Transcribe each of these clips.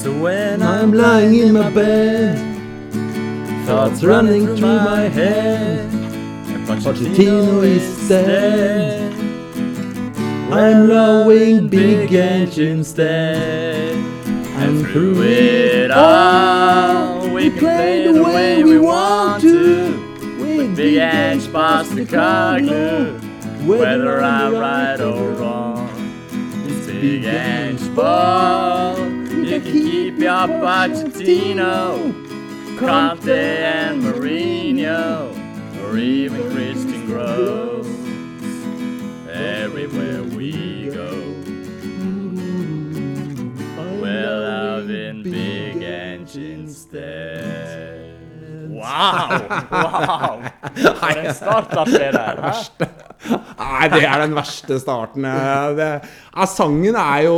So when I'm lying in my bed, thoughts running through my head. Pochettino is dead. I'm blowing big engines instead. and Through through it all, we can play the way we want to. With Big Ange past the car glue. Whether I'm right or wrong, it's Big Ange ball. You can keep your Pochettino, Conte and Mourinho, or even Christian Gross. Everywhere we go, well, I've in Big Ange instead. Wow! Wow! For en start av det der. Nei, det er den verste starten. Det, ja, sangen er jo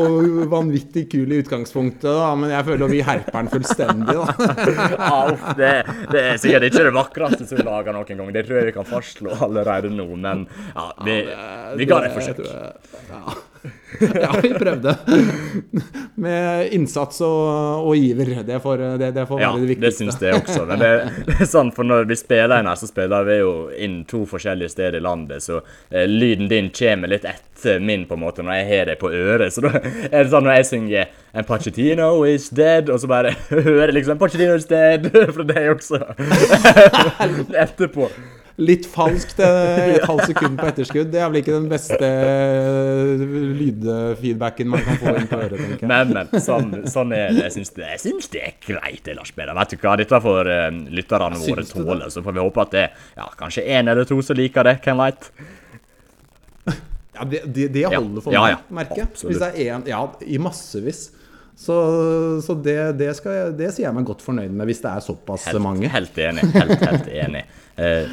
vanvittig kul i utgangspunktet, da, men jeg føler vi herper den fullstendig. Ja, det, det er sikkert ikke det vakreste som er laga noen gang. Det tror jeg vi kan fastslå allerede nå, men ja, vi, vi ga det et forsøk. Ja. ja, vi prøvde. Med innsats og, og iver. Det får, det, det får Ja, være det det viktigste. syns jeg også. Men det, det er sant, for når vi spiller inn her, så spiller vi jo inn to forskjellige steder i landet, så eh, lyden din kommer litt etter min, på en måte, når jeg har det på øret. Så da er det sånn når jeg synger And Pacchettino is dead, og så bare hører jeg liksom 'Pacchettino is dead fra deg også. Etterpå. Litt falskt eh, et halvt sekund på etterskudd. Det er vel ikke den beste eh, lydfeedbacken man kan få inn på øret, tenker jeg. Men, men. Sånn, sånn er det. Jeg syns det, jeg syns det er greit, det, Lars Peder. Vet du hva, dette får uh, lytterne våre Syns tåle. Så får vi håpe at det ja, kanskje én eller to som liker det. Hvem veit? Ja, det, det, det holder for Ja, meg, ja. merker jeg. Ja, i massevis. Så, så det, det, skal det sier jeg meg godt fornøyd med, hvis det er såpass Helt, mange. helt enig. Helt, helt enig. Eh,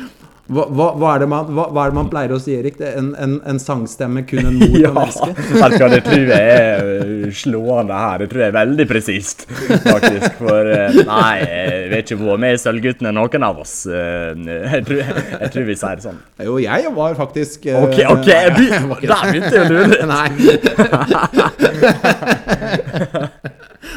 Hva, hva, hva, er det man, hva, er det man pleier å si, Erik? Det er en, en, en sangstemme kun en mor ja, kan elske? vet det tror jeg er eh, slående her. Det tror jeg er veldig presist, faktisk. For eh, nei, jeg vet ikke hvor med i Sølvguttene, noen av oss. Eh, Jeg tror, jeg tror vi sier det sånn. Jo, jeg var faktisk OK, OK, der begynte jeg å lure. Nei.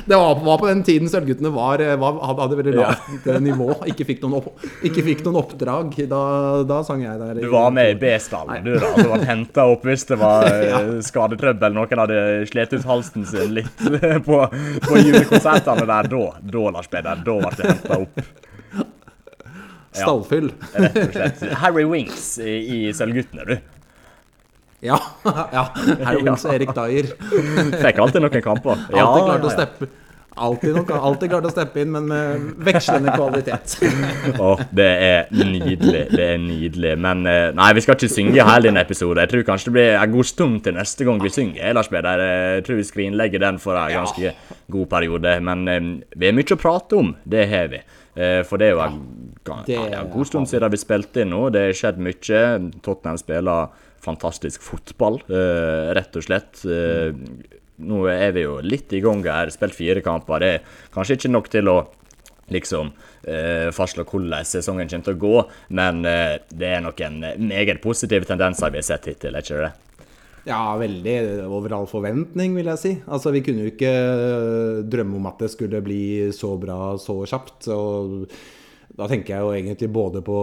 Det var, var på den tiden Sølvguttene var, eh, var, hadde veldig Ja. lavt ja. nivå. Ikke fikk noen, opp, ikke fikk noen oppdrag. Da, da sang jeg der. Du var med i B-stallen, du da. Du var henta opp hvis det var eh, Ja. skadetrøbbel. Noen hadde slitt ut halsen sin litt på, på julekonsertene der. Da, da Lars Peder, da ble du henta opp. Stallfyll. Rett og slett. Harry Winks i, i Sølvguttene, du. Ja. ja. Harrowings og Erik Dyer. Fikk alltid noen kamper. Alltid klart å steppe Alltid, nok, alltid klart å steppe inn, men med vekslende kvalitet. Oh, det er nydelig. Det er nydelig. Men eh, nei, vi skal ikke synge hele din episode. Jeg tror kanskje det blir en god stund til neste gang vi synger. Lars Peder. Jeg tror vi skrinlegger den for en ganske god periode. Men eh, vi har mye å prate om. Det har vi. Eh, For det er jo en, ja, det er en god stund siden vi spilte inn nå. Det har skjedd mye. Tottenham spiller fantastisk fotball, eh, rett og slett. Eh, Nå er vi jo litt i gang her. Spilt fire kamper. Det er kanskje ikke nok til å liksom eh, fastslå hvordan sesongen kommer til å gå, men eh, det er noen meget positive tendenser vi har sett hittil, er ikke det? Ja, veldig over all forventning, vil jeg si. Altså, Vi kunne jo ikke øh, drømme om at det skulle bli så bra så kjapt. Og da tenker jeg jo egentlig både på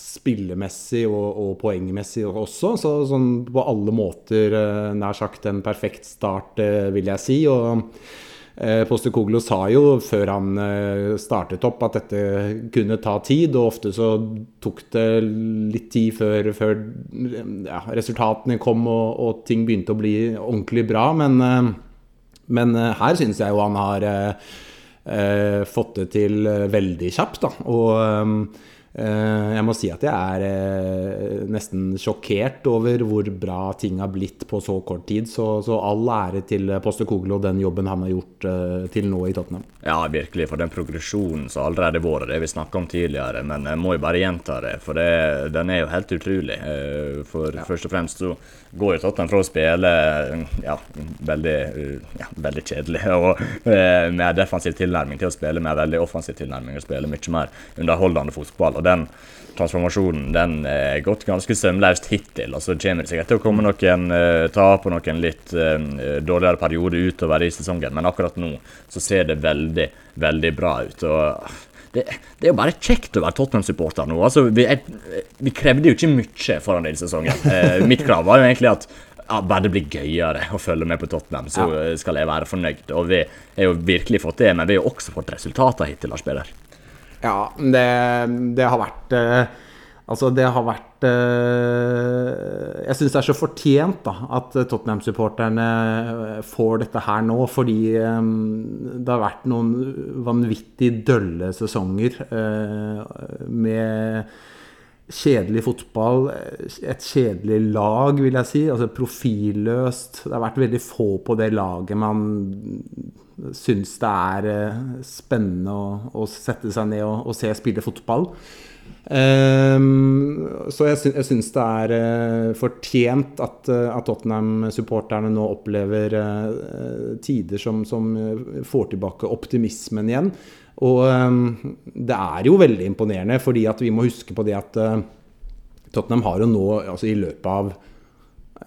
spillemessig og, og poengmessig også. Så sånn på alle måter øh, nær sagt en perfekt start, øh, vil jeg si. Og Poster Koglo sa jo før han eh, startet opp at dette kunne ta tid, og ofte så tok det litt tid før, før ja, resultatene kom og, og ting begynte å bli ordentlig bra. Men, eh, men eh, her syns jeg jo han har eh, eh, fått det til eh, veldig kjapt. Da. Og eh, eh, jeg må si at jeg er eh, nesten sjokkert over hvor bra ting har blitt på så kort tid. Så, så all ære til Postecoglou og den jobben han har gjort eh, til nå i Tottenham. Ja, virkelig, for den progresjonen som allerede har vært, det vi snakka om tidligere, men jeg må jo bare gjenta det, for det, den er jo helt utrolig. For For først og fremst så går jo Tottenham fra å spille ja, veldig, eh, ja, veldig kjedelig og eh, med defensiv tilnærming til å spille med veldig offensiv tilnærming og spille mye mer underholdende fotball. Og den transformasjonen den er gått ganske sømløst hittil. og Så kommer det sikkert til å komme noen uh, tap og noen litt uh, dårligere perioder utover i sesongen, men akkurat nå så ser det veldig, veldig bra ut. og det, det, er jo bare kjekt å være Tottenham-supporter nå. Altså, vi, er, vi, krevde jo ikke mye foran denne sesongen. Eh, mitt krav var jo egentlig at ja, bare det blir gøyere å følge med på Tottenham, så ja. skal jeg være fornøyd. Og vi har jo virkelig fått det, men vi har jo også fått resultater hittil, Lars Peder. Ja, det, det har vært uh, Altså, det har vært Jeg syns det er så fortjent da, at Tottenham-supporterne får dette her nå, fordi um, det har vært noen vanvittig dølle sesonger med kjedelig fotball, et kjedelig lag, vil jeg si. Altså profilløst. Det har vært veldig få på det laget man syns det er eh, spennende å, å sette seg ned og, og se spille fotball. Um, så jeg, sy syns det er uh, fortjent at, uh, at Tottenham-supporterne nå opplever uh, tider som, som får tilbake optimismen igjen. Og um, det er jo veldig imponerende, fordi vi må huske på det at Tottenham har jo nå, altså i løpet av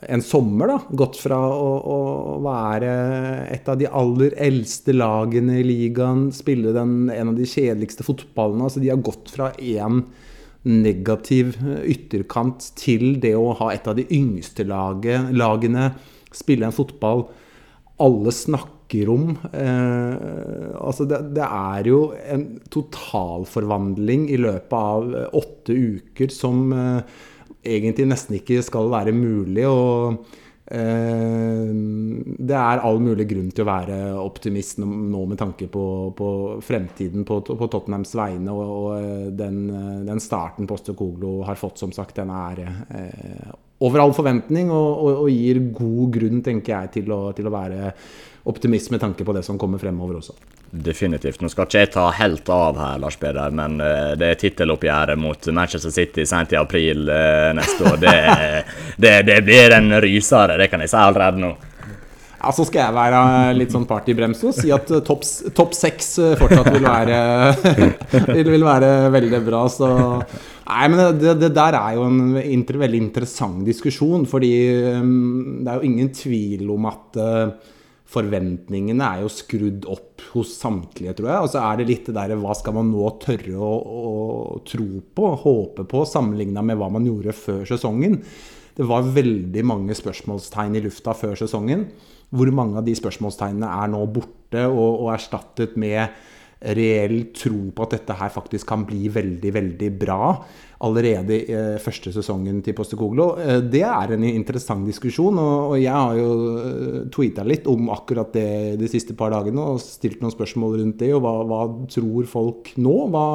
en sommer da, gått fra å, å, være et av de aller eldste lagene i ligaen, spille den, en av de kjedeligste fotballene. altså De har gått fra én negativ ytterkant til det å ha et av de yngste laget, lagene, spille en fotball alle snakker om. Eh, altså det, det, er jo en totalforvandling i løpet av åtte uker som eh, egentlig nesten ikke skal være mulig. og eh, det er all mulig grunn til å være optimist nå med tanke på, på fremtiden på, på, Tottenhams vegne. Og, og eh, den, den, starten Postecoglou har fått, som sagt, den er eh, over all forventning og, og, og, gir god grunn, tenker jeg, til å, til å være optimist med tanke på det som kommer fremover også. Definitivt. Nå skal ikke jeg ta helt av her, Lars Peder, men uh, det er titteloppgjøret mot Manchester City sent i april uh, neste år. Det, det, det, blir en rysere, det kan jeg si allerede nå. Ja, Så skal jeg være litt sånn partybrems og si at uh, topp top seks fortsatt vil være, vil være veldig bra. Så Nei, men det, det, der er jo en inter, veldig interessant diskusjon. Fordi um, det er jo ingen tvil om at uh, forventningene er jo skrudd opp hos samtlige, tror jeg. Og så er det litt det derre hva skal man nå tørre å, å tro på, håpe på, sammenligna med hva man gjorde før sesongen. Det var veldig mange spørsmålstegn i lufta før sesongen. Hvor mange av de spørsmålstegnene er nå borte og, og erstattet med reell tro på at dette her faktisk kan bli veldig, veldig bra allerede i eh, første sesongen til Postekoglo. Eh, det er en interessant diskusjon, og, jeg har jo eh, tweeta litt om akkurat det de siste par dagene og stilt noen spørsmål rundt det. Og hva, hva tror folk nå? Hva,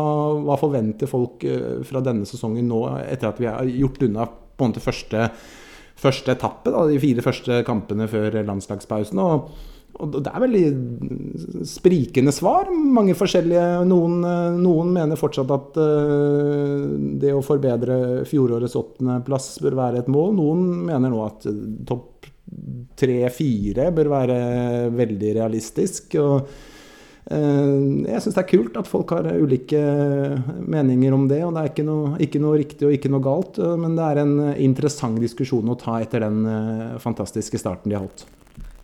hva, forventer folk fra denne sesongen nå, etter at vi har gjort unna på en måte første, første etappe, da, de fire første kampene før landslagspausen? og og det er veldig sprikende svar. Mange forskjellige. Noen, noen mener fortsatt at uh, det å forbedre fjorårets åttendeplass bør være et mål. Noen mener nå at topp tre-fire bør være veldig realistisk. og uh, jeg syns det er kult at folk har ulike meninger om det. og Det er ikke noe, ikke noe riktig og ikke noe galt, men det er en interessant diskusjon å ta etter den fantastiske starten de har hatt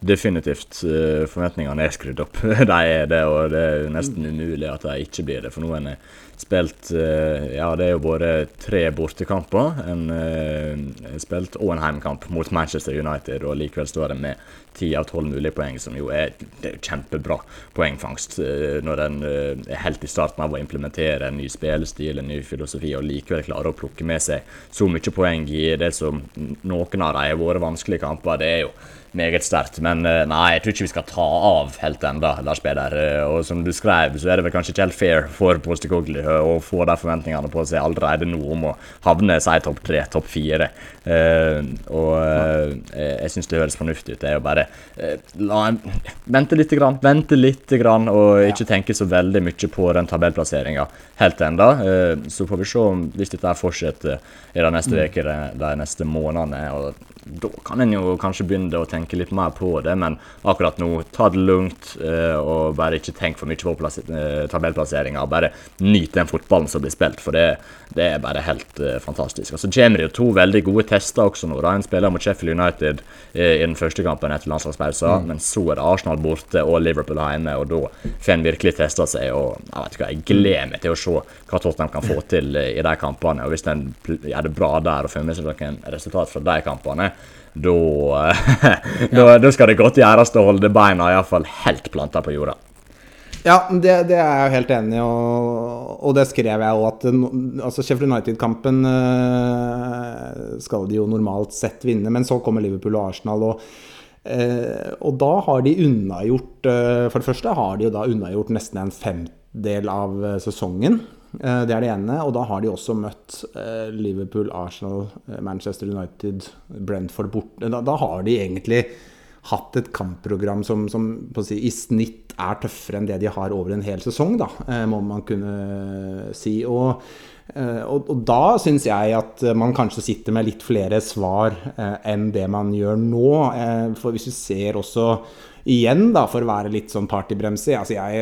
definitivt uh, forventningene er skrudd opp. de er det, og det er nesten umulig at de ikke blir det. For noen en spilt uh, Ja, det er jo både tre bortekamper. En uh, spilt og en heimkamp mot Manchester United, og likevel står en med ti av tolv mulige poeng, som jo er, det er kjempebra poengfangst uh, når en er helt i starten av å implementere en ny spillestil, en ny filosofi, og likevel klarer å plukke med seg så mye poeng i det som noen av de har vært vanskelige kamper. Det er jo meget sterkt. Men eh, nei, jeg tror ikke vi skal ta av helt ennå, Lars Peder. Eh, og som du skrev, så er det vel kanskje ikke helt fair for Postekogli å få de forventningene på seg allerede nå om å havne si topp tre, topp fire. Uh, og uh, jeg syns det høres fornuftig ut. Det er jo bare uh, la en vente litt, grann, vente litt grann, og ikke tenke så veldig mye på den tabellplasseringa helt ennå. så får vi se om hvis dette fortsetter i de neste ukene, uker, de neste månedene. og da kan en jo kanskje begynne å tenke litt mer på det. Men akkurat nå, ta det lugnt eh, og bare ikke tenk for mye på eh, tabellplasseringa. Bare nyt den fotballen som blir spilt, for det, det er bare helt eh, fantastisk. Og Så kommer det jo to veldig gode tester også nå. da En spiller mot Sheffield United i den første kampen etter landslagspausen, mm. men så er det Arsenal borte og Liverpool hjemme, og da får en virkelig testa seg. og Jeg vet ikke, jeg gleder meg til å se hva Tottenham kan få til i de kampene. og Hvis en gjør det bra der og får med seg noen resultat fra de kampene, da, da skal det godt gjøres å holde beina iallfall helt planta på jorda. Ja, det, det, er jeg jo helt enig i, og, og, det skrev jeg òg. At altså Sheffield United-kampen øh, skal de jo normalt sett vinne, men så kommer Liverpool og Arsenal. og øh, og da har de unnagjort øh, For det første har de jo da unnagjort nesten en femdel av sesongen. Eh, det er det ene. Og da har de også møtt eh, Liverpool, Arsenal, eh, Manchester United, Brentford borte. Da, da, har de egentlig hatt et kampprogram som, som si, i snitt er tøffere enn det de har over en hel sesong, da, må man kunne si. Og, og, og da syns jeg at man kanskje sitter med litt flere svar enn det man gjør nå. For hvis vi ser også igjen, da, for å være litt sånn partybremse altså jeg,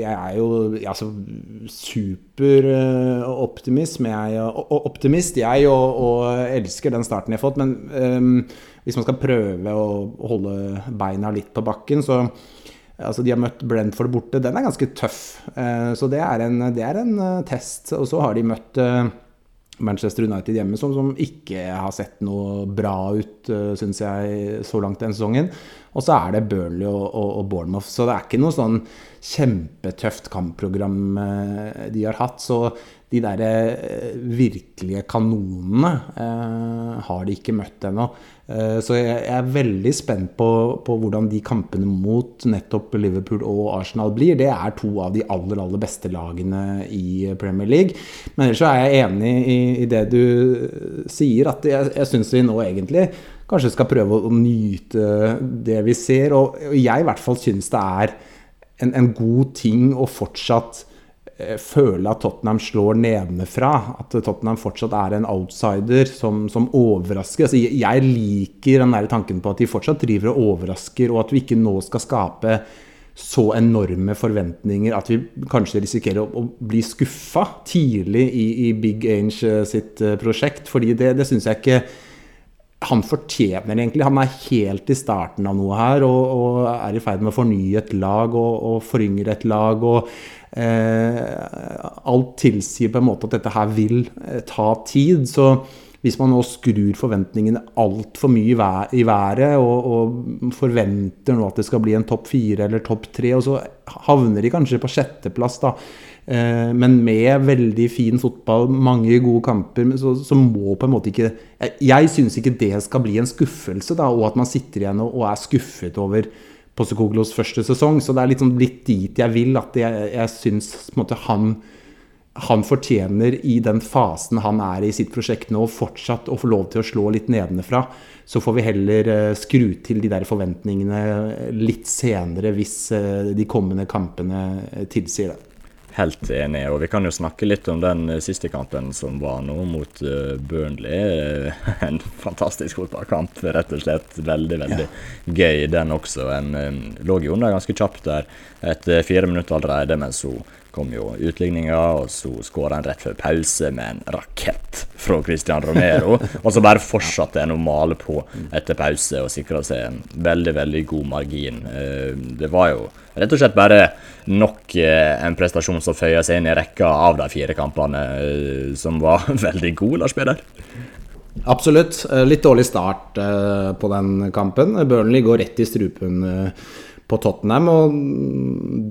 jeg, er jo altså, superoptimist, jeg, optimist, jeg og, og, elsker den starten jeg har fått. Men um, hvis man skal prøve å holde beina litt på bakken, så Altså, de har møtt Brentford borte. Den er ganske tøff. Så det er en, det er en test. Og så har de møtt Manchester United hjemme, som, som, ikke har sett noe bra ut, synes syns jeg, så langt den sesongen. Og så er det Burnley og, og, og, Bournemouth. Så det er ikke noe sånn kjempetøft kampprogram uh, de har hatt. Så de der uh, virkelige kanonene har de ikke møtt ennå. Så jeg er veldig spent på, på, hvordan de kampene mot nettopp Liverpool og Arsenal blir. Det er to av de aller, aller beste lagene i Premier League. Men ellers så er jeg enig i, i det du sier, at jeg, jeg syns vi nå egentlig kanskje skal prøve å, nyte det vi ser. Og, jeg i hvert fall syns det er en, en god ting å fortsatt Eh, føle at Tottenham slår nedenfra. At Tottenham fortsatt er en outsider som, som overrasker. Altså, jeg liker den der tanken på at de fortsatt driver og overrasker, og at vi ikke nå skal skape så enorme forventninger at vi kanskje risikerer å, å bli skuffa tidlig i, i, Big Ange eh, sitt uh, prosjekt. fordi det, det syns jeg ikke han fortjener egentlig. Han er helt i starten av noe her og, og er i ferd med å fornye et lag og, og foryngre et lag. og Eh, alt tilsier på en måte at dette her vil eh, ta tid. Så hvis man nå skrur forventningene altfor mye i været og, og, forventer nå at det skal bli en topp fire eller topp tre, og så havner de kanskje på sjetteplass, da. Eh, men med veldig fin fotball, mange gode kamper, så, så må på en måte ikke Jeg, jeg syns ikke det skal bli en skuffelse, da, og at man sitter igjen og, og er skuffet over Postekoglos første sesong. Så det er liksom litt dit jeg vil. At jeg, jeg syns han, han fortjener i den fasen han er i sitt prosjekt nå, fortsatt å få lov til å slå litt nedenfra. Så får vi heller eh, skru til de der forventningene litt senere, hvis eh, de kommende kampene eh, tilsier det. Helt enig. Og vi kan jo snakke litt om den eh, siste kampen som var nå, mot uh, Burnley. en fantastisk fotballkamp, rett og slett. Veldig, veldig ja. gøy, den også. En, lå jo under ganske kjapt der etter fire minutter allerede, men så kom jo utligninga, og så skåra han rett før pause med en rakett fra Christian Romero. og så bare fortsatte en å male på etter pause og sikra seg en veldig, veldig god margin. Eh, det var jo rett og slett bare nok eh, en prestasjon som føyer seg inn i rekka av de fire kampene, eh, som var veldig god, Lars Peder. Absolutt. Litt dårlig start på den kampen. Burnley går rett i strupen på Tottenham. Og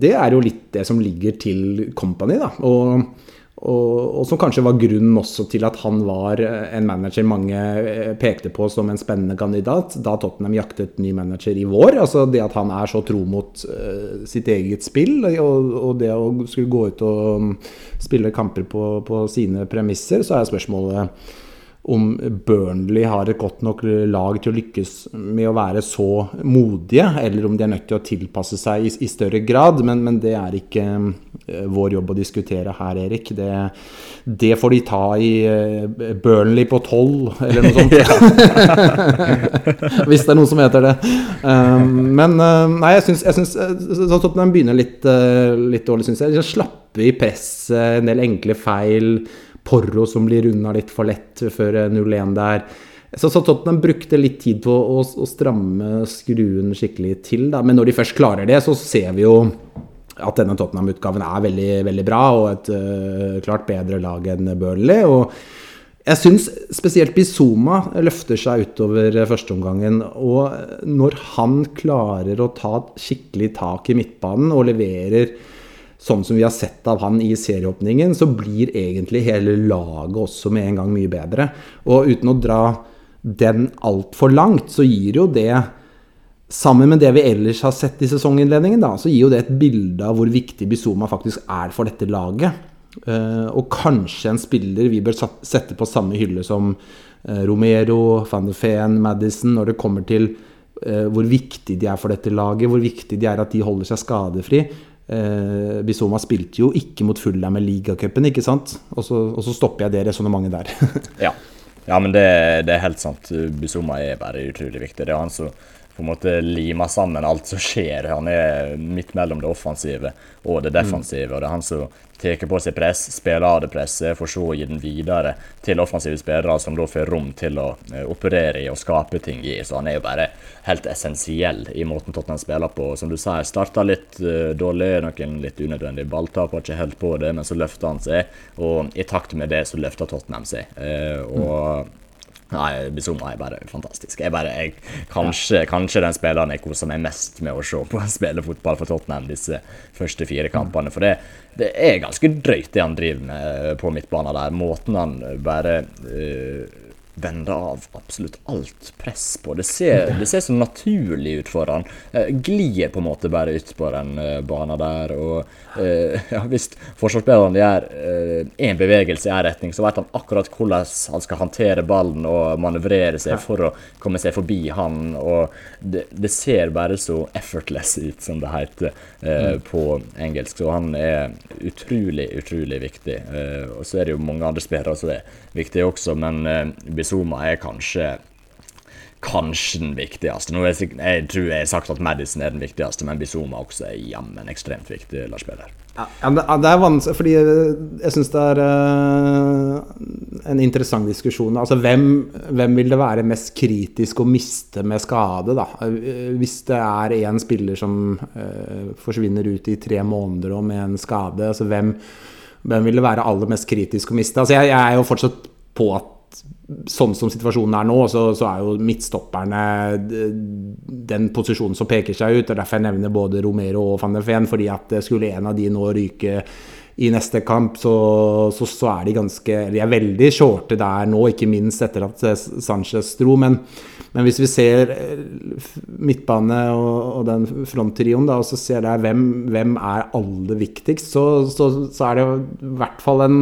det er jo litt det som ligger til Company, da. Og, og, og, som kanskje var grunnen også til at han var en manager mange eh, pekte på som en spennende kandidat da Tottenham jaktet ny manager i vår. Altså det at han er så tro mot uh, sitt eget spill, og, og, det å skulle gå ut og spille kamper på, på sine premisser, så er spørsmålet om Burnley har et godt nok lag til å lykkes med å være så modige, eller om de er nødt til å tilpasse seg i, i større grad. Men, men, det er ikke uh, vår jobb å diskutere her, Erik. Det, det får de ta i uh, Burnley på tolv, eller noe sånt. Hvis det er noen som heter det. Um, men uh, nei, jeg syns, sånn at den begynner litt, litt dårlig, syns jeg. Slapper i presset, en del enkle feil. Porro som blir runda litt for lett før 0-1 der. Så, så Tottenham brukte litt tid på å, å, stramme skruen skikkelig til. Da. Men når de først klarer det, så ser vi jo at denne Tottenham-utgaven er veldig, veldig bra og et uh, klart bedre lag enn Burnley. og jeg syns spesielt Bizuma løfter seg utover førsteomgangen. Og når han klarer å ta skikkelig tak i midtbanen og leverer sånn som vi har sett av han i serieåpningen, så blir egentlig hele laget også med en gang mye bedre. Og uten å dra den altfor langt, så gir jo det Sammen med det vi ellers har sett i sesonginnledningen, da, så gir jo det et bilde av hvor viktig Bizuma faktisk er for dette laget. Uh, og kanskje en spiller vi bør sette på samme hylle som uh, Romero, van de Feen, Madison, når det kommer til uh, hvor viktig de er for dette laget, hvor viktig de er at de holder seg skadefri. Eh, Bizoma spilte jo ikke mot Fulham i ligacupen, ikke sant? Og så, og så, stopper jeg det resonnementet der. ja. ja. men det, det, er helt sant. Bizoma er bare utrolig viktig. Det er han som på en måte limer sammen alt som skjer. Han er midt mellom det offensive og det defensive. og Det er han som tar på seg press, spiller av det presset, for så å gi den videre til offensive spillere, som da får rom til å uh, operere i og skape ting i. Så han er jo bare helt essensiell i måten Tottenham spiller på. Som du sier, starta litt uh, dårlig, noen litt unødvendige balltap, var ikke helt på det, men så løfta han seg. Og i takt med det så løfta Tottenham seg. Uh, og Nei, Bizuma er bare fantastisk. Jeg bare, jeg, kanskje, kanskje, den spilleren jeg koser meg mest med å se på spille fotball for Tottenham disse første fire kampene. For det, det er ganske drøyt, det han driver med på midtbanen der. Måten han bare uh, vende av absolutt alt press på. Det ser, det ser så naturlig ut for han. Eh, glir på en måte bare ut på den eh, bana der. Og eh, ja, hvis forsvarsspilleren gjør én eh, bevegelse i én retning, så vet han akkurat hvordan han skal håndtere ballen og manøvrere seg for å komme seg forbi han. Og det, det ser bare så effortless ut, som det heter mm. på engelsk. Så han er utrolig, utrolig viktig. Eh, og så er det jo mange andre spillere som er viktige også, men Bizuma er kanskje kanskje den viktigste. Nå jeg, jeg, tror jeg har sagt at Madison er den viktigste, men Bizuma også er jammen ekstremt viktig lagspiller. Ja, det er vanskelig, fordi jeg syns det er uh, en interessant diskusjon. Altså, hvem, hvem, vil det være mest kritisk å miste med skade, da? Hvis det er én spiller som forsvinner ut i tre måneder og med en skade, altså hvem, hvem vil det være aller mest kritisk å miste? Altså, jeg, jeg er jo fortsatt på at sånn som situasjonen er nå, så, så, er jo midtstopperne den posisjonen som peker seg ut. og Derfor jeg nevner både Romero og van der Feen. fordi at skulle en av de nå ryke i neste kamp, så, så, så er de ganske De er veldig shorte der nå, ikke minst etter at Sanchez dro. Men, men hvis vi ser eh, midtbane og, og den fronttrioen, og så ser der hvem, hvem er aller viktigst, så, så er det i hvert fall en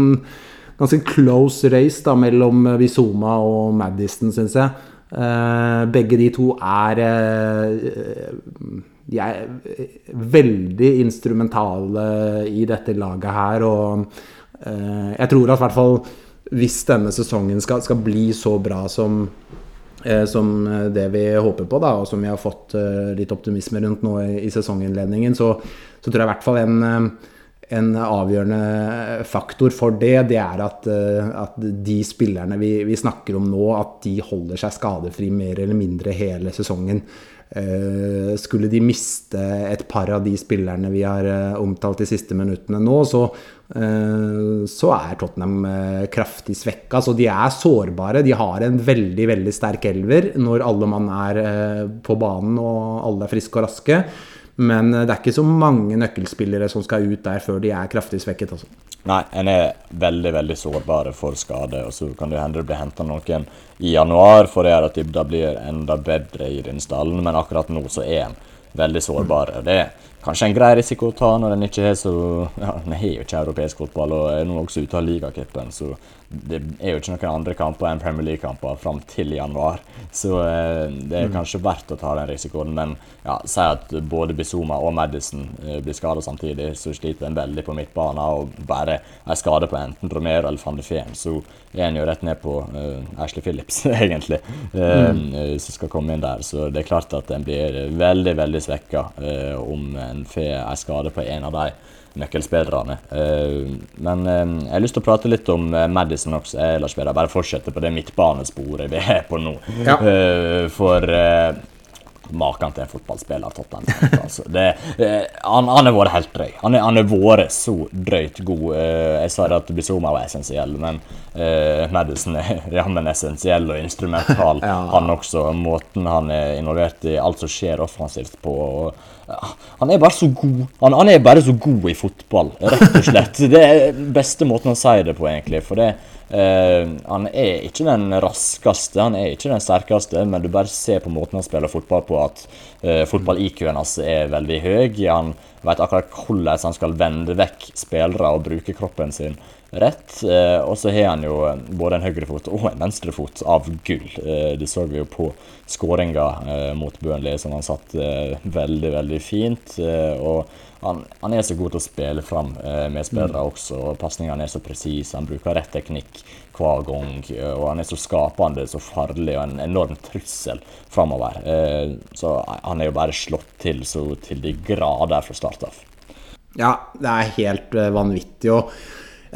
ganske close race da, mellom Visoma og Madison, syns jeg. Uh, begge de to er uh, De er veldig instrumentale i dette laget her. Og jeg tror at i hvert fall hvis denne sesongen skal, skal bli så bra som, som det vi håper på, da, og som vi har fått litt optimisme rundt nå i sesonginnledningen, så, så, tror jeg i hvert fall en en avgjørende faktor for det, det er at, eh, at de spillerne vi, vi, snakker om nå, at de holder seg skadefri mer eller mindre hele sesongen. Eh, skulle de miste et par av de spillerne vi har eh, omtalt de siste minuttene nå, så, så er Tottenham kraftig svekka. Så de er sårbare. De har en veldig, veldig sterk elver når alle mann er på banen og alle er friske og raske. Men eh, det er ikke så mange nøkkelspillere som skal ut der før de er kraftig svekket. Altså. Nei, en er veldig veldig sårbare for skade. og Så kan det hende det blir henta noen i januar for det at de blir enda bedre i den stallen, men akkurat nå så er en veldig sårbar. Det er kanskje en grei risiko å ta når en ikke har så ja, En har jo ikke europeisk fotball og er nå også ute av ligacupen, så det er jo ikke noen andre kamper enn Premier League-kamper fram til januar. Så eh, det er mm. kanskje verdt å ta den risikoen. Men ja, si at både Bizuma og Madison eh, blir skada samtidig, så sliter en veldig på midtbanen. Og bare en skade på enten Romero eller van de Feen, så er en jo rett ned på uh, Ashley Phillips, egentlig, uh, mm. som skal komme inn der. Så det er klart at en blir veldig, veldig svekka om en får en skade på en av de nøkkelspillerne. Men jeg har lyst til å prate litt om Madison også, Lars Peder. Bare fortsette på det midtbanesporet vi er på nå. Ja. For Maken til en fotballspiller Tottenham. Altså. Det, eh, han, han har vært helt drøy. Han har vært så drøyt god. Eh, jeg sa det at Bizoma var essensiell, men eh, Madison er jammen essensiell og instrumental, ja. han også. Måten han er involvert i alt som skjer offensivt på. Og, han er bare så god han, han, er bare så god i fotball, rett og slett. Det er beste måten å si det på, egentlig. For det Uh, han er ikke den raskeste, han er ikke den sterkeste, men du bare ser på måten han spiller fotball på, at uh, fotball-IQ-en hans er veldig høy. Han vet akkurat hvordan han skal vende vekk spillere og bruke kroppen sin rett. Uh, og så har han jo både en høyrefot og en venstrefot av gull. det så vi jo på skåringa mot Burnley, som han satt veldig, veldig fint. og han, han, er så god til å spille fram eh, med spillere mm. også. og Pasningene er så presise, han bruker rett teknikk hver gang. Eh, og han er så skapende, så farlig og en enorm trussel framover. Eh, så han er jo bare slått til så til de grader fra start av. Ja, det er helt uh, vanvittig. og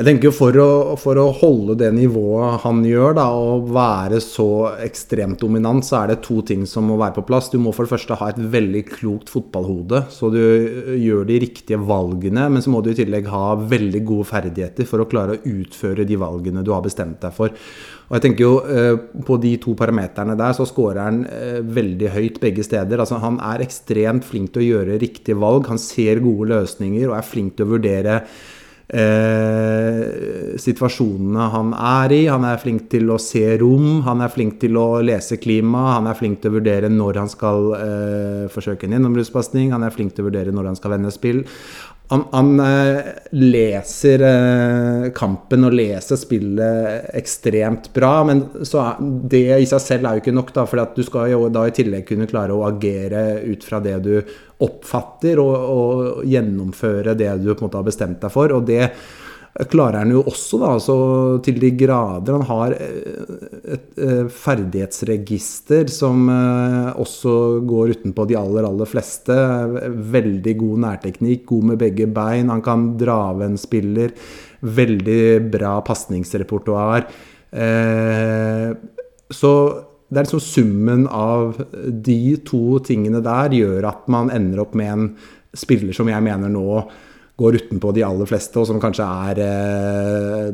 jeg tenker jo for å, for å, holde det nivået han gjør, da, og være så ekstremt dominant, så er det to ting som må være på plass. Du må for det første ha et veldig klokt fotballhode, så du øh, gjør de riktige valgene. Men så må du i tillegg ha veldig gode ferdigheter for å klare å utføre de valgene du har bestemt deg for. Og jeg tenker jo øh, På de to parameterne der så scorer han øh, veldig høyt begge steder. Altså Han er ekstremt flink til å gjøre riktige valg. Han ser gode løsninger og er flink til å vurdere eh, situasjonene han er i. Han er flink til å se rom, han er flink til å lese klima, han er flink til å vurdere når han skal eh, forsøke en gjennombruddspasning, han er flink til å vurdere når han skal vende spill. Han, han eh, leser eh, kampen og leser spillet ekstremt bra, men det i seg selv er jo ikke nok, da, for du skal jo da i tillegg kunne klare å agere ut fra det du oppfatter, og, og gjennomføre det du på en måte har bestemt deg for. og det klarer han jo også, da, altså til de grader. Han har eh, et eh, ferdighetsregister som eh, også går utenpå de aller, aller fleste. Veldig god nærteknikk, god med begge bein. Han kan dra av en spiller. Veldig bra pasningsrepertoar. Så det er liksom summen av de to tingene der gjør at man ender opp med en spiller som jeg mener nå går utenpå de aller fleste, og som kanskje er eh,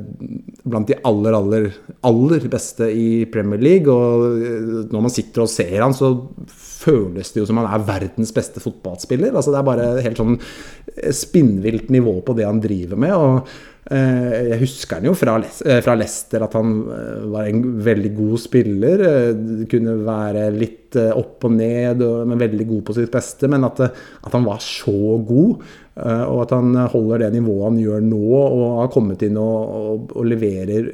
blant de aller, aller, aller beste i Premier League. Og eh, når man sitter og ser han, så føles det jo som han er verdens beste fotballspiller. Altså Det er bare helt sånn eh, spinnvilt nivå på det han driver med. og jeg husker han jo fra, eh, fra Leicester at han eh, var en veldig god spiller. Kunne være litt opp og ned, men veldig god på sitt beste. Men at, at, han var så god, og at han holder det nivået han gjør nå, og har kommet inn og, og, og leverer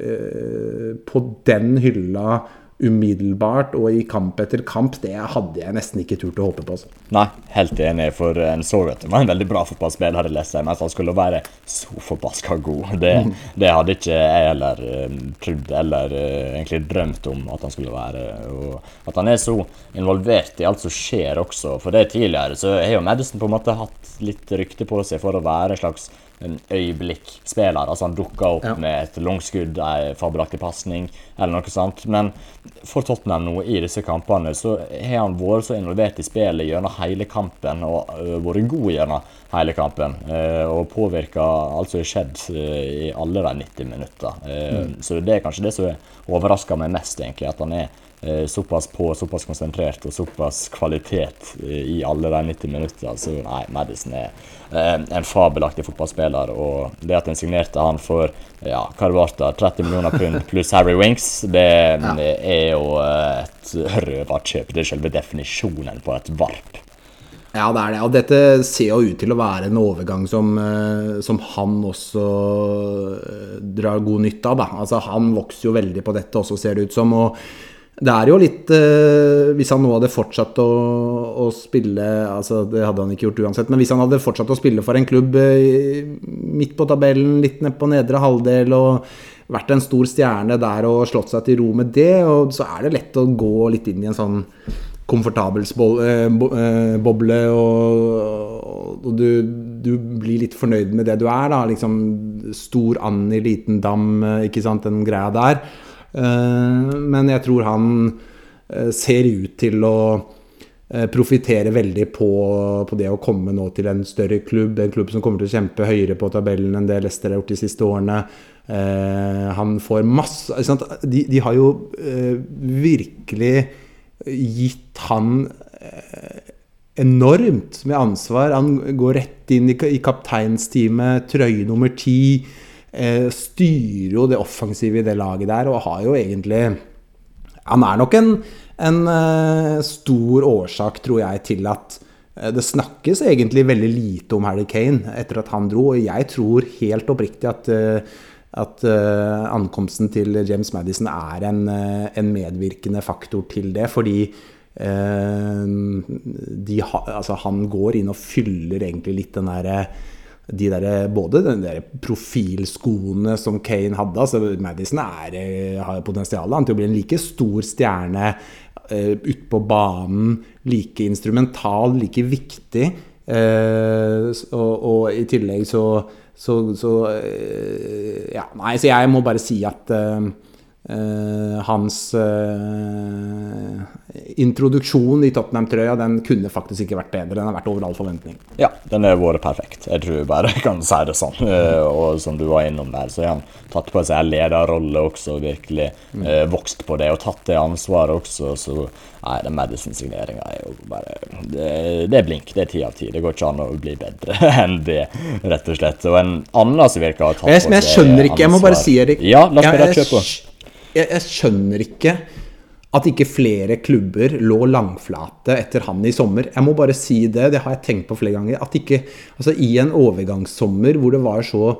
på den hylla umiddelbart og i kamp etter kamp, det hadde jeg nesten ikke turt å håpe på. Så. Nei, helt enig, for en så at det var en veldig bra fotballspiller, hadde lest seg, men at han skulle være så forbaska god, det, mm. det, hadde ikke jeg heller uh, trodd eller uh, egentlig drømt om at han skulle være. Og at han er så involvert i alt som skjer også, for det tidligere så har jo Madison på en måte hatt litt rykte på seg for å være en slags øyeblikkspiller. Altså han dukker opp ja. med et langskudd, en fabelaktig pasning eller noe sånt. Men for Tottenham nå i disse kampene så har han vært så involvert i spillet gjennom hele kampen og uh, vært god gjennom hele kampen. Uh, og påvirka alt som har skjedd i alle de 90 minutter. Mm. Så det er kanskje det som overrasker meg mest, egentlig. At han er Eh, såpass på, såpass konsentrert og såpass kvalitet i alle de 90 minuttene. Så nei, Madison er eh, en fabelaktig fotballspiller. Og det at en signerte han for ja, hva det ble, 30 millioner pund pluss Harry Winks, det, ja. er jo et røverkjøp. Det er selve definisjonen på et varp. Ja, det er det. Og dette ser jo ut til å være en overgang som, eh, som han også eh, drar god nytte av. Da. Altså, han vokser jo veldig på dette også, ser det ut som. og det er jo litt eh, Hvis han nå hadde fortsatt å, å, spille altså Det hadde han ikke gjort uansett, men hvis han hadde fortsatt å spille for en klubb eh, midt på tabellen, litt ned på nedre halvdel og vært en stor stjerne der og slått seg til ro med det, så er det lett å gå litt inn i en sånn komfortabel eh, boble, og, og du, du, blir litt fornøyd med det du er. da, liksom Stor and i liten dam, ikke sant, den greia der. Eh, men jeg tror han eh, ser ut til å eh, profitere veldig på, på, det å komme nå til en større klubb. En klubb som kommer til å kjempe høyere på tabellen enn det Leicester har gjort de siste årene. han får masse de, de, har jo virkelig gitt han enormt med ansvar. Han går rett inn i, kapteinsteamet, trøye nummer ti styrer jo det offensive i det laget der, og har jo egentlig Han er nok en, en uh, stor årsak, tror jeg, til at uh, det snakkes egentlig veldig lite om Harry Kane etter at han dro. Og jeg tror helt oppriktig at, at ankomsten til James Madison er en, en medvirkende faktor til det. Fordi ha, altså han går inn og fyller egentlig litt den derre de der, både de der profilskoene som Kane hadde altså Madison er, eh, har potensial til å bli en like stor stjerne uh, ute på banen. Like instrumental, like viktig. Uh, og, og, i tillegg så, så, så uh, Ja, nei, så jeg må bare si at Uh, hans uh, introduksjon i Tottenham-trøya den kunne faktisk ikke vært bedre. Den har vært over all forventning. Ja, den har vært perfekt. Jeg tror bare jeg kan si det sånn. Uh, og som du var innom der, så har han tatt på seg en lederrolle også, og virkelig mm. vokst på det og tatt det ansvaret også. Så nei, den Madison-signeringa er jo bare det, det, er blink. Det er ti av ti. Det går ikke an å bli bedre enn det, rett og slett. Og en annen som virker å ha tatt på seg ansvar jeg skjønner ikke, jeg må bare si Erik. Ja, la oss bare kjøre på jeg, jeg skjønner ikke at ikke flere klubber lå langflate etter han i sommer. Jeg må bare si det, det har jeg tenkt på flere ganger. At ikke, altså I en overgangssommer hvor det var så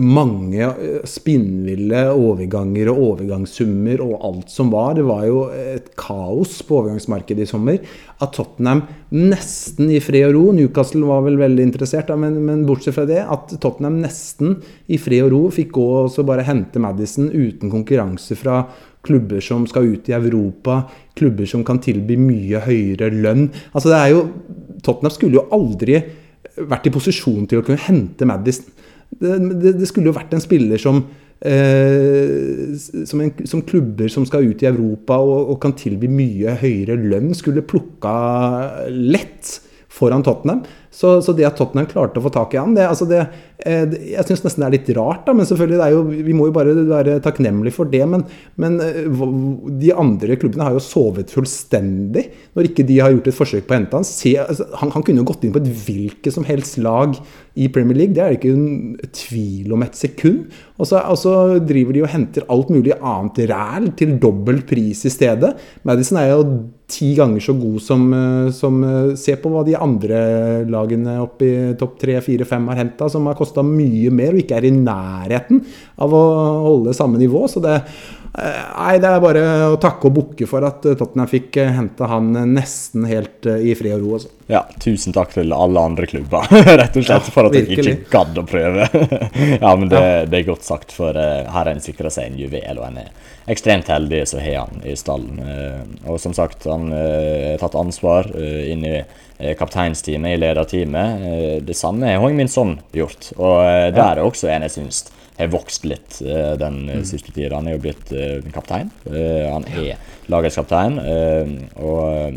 mange eh, spinnville overganger og overgangssummer og alt som var. Det var jo et kaos på overgangsmarkedet i sommer. At Tottenham nesten i fred og ro Newcastle var vel veldig interessert, men, men, bortsett fra det, at Tottenham nesten i fred og ro fikk gå og bare hente Madison uten konkurranse fra klubber som skal ut i Europa, klubber som kan tilby mye høyere lønn. Altså det er jo Tottenham skulle jo aldri vært i posisjon til å kunne hente Madison. Det, det, skulle jo vært en spiller som, eh, som, en, som, klubber som skal ut i Europa og, og, kan tilby mye høyere lønn, skulle plukka lett foran Tottenham. Så, så, det at Tottenham klarte å få tak i han, det, altså det, eh, jeg syns nesten det er litt rart. Da, men selvfølgelig, jo, vi må jo bare være takknemlige for det. Men, men, eh, de andre klubbene har jo sovet fullstendig når ikke de har gjort et forsøk på å hente han. Se, altså, han. Han kunne jo gått inn på et hvilket som helst lag i Premier League. Det er det ikke en tvil om et sekund. Og så, og så driver de og henter alt mulig annet ræl til dobbel pris i stedet. Madison er jo ti ganger så god som, eh, som Se på hva de andre lagene oppi topp tre, fire, fem har henta, som har kosta mye mer og ikke er i nærheten av å holde samme nivå. Så det, eh, nei, det er bare å takke og bukke for at Tottenham fikk eh, hente han nesten helt eh, i fred og ro. Også. Altså. Ja, tusen takk til alle andre klubber, rett og slett, for at virkelig. jeg ikke gadd å prøve. ja, men det, det, er godt sagt, for her har en sikra seg en juvel, og en er ekstremt heldig så har han i stallen. Og som sagt, han har tatt ansvar inn i Eh, kapteinsteamet, i lederteamet. Eh, det samme har Min Son gjort. Og eh, der er også en jeg syns har vokst litt den mm. siste tida. Han er jo blitt kaptein. han er lagets kaptein. og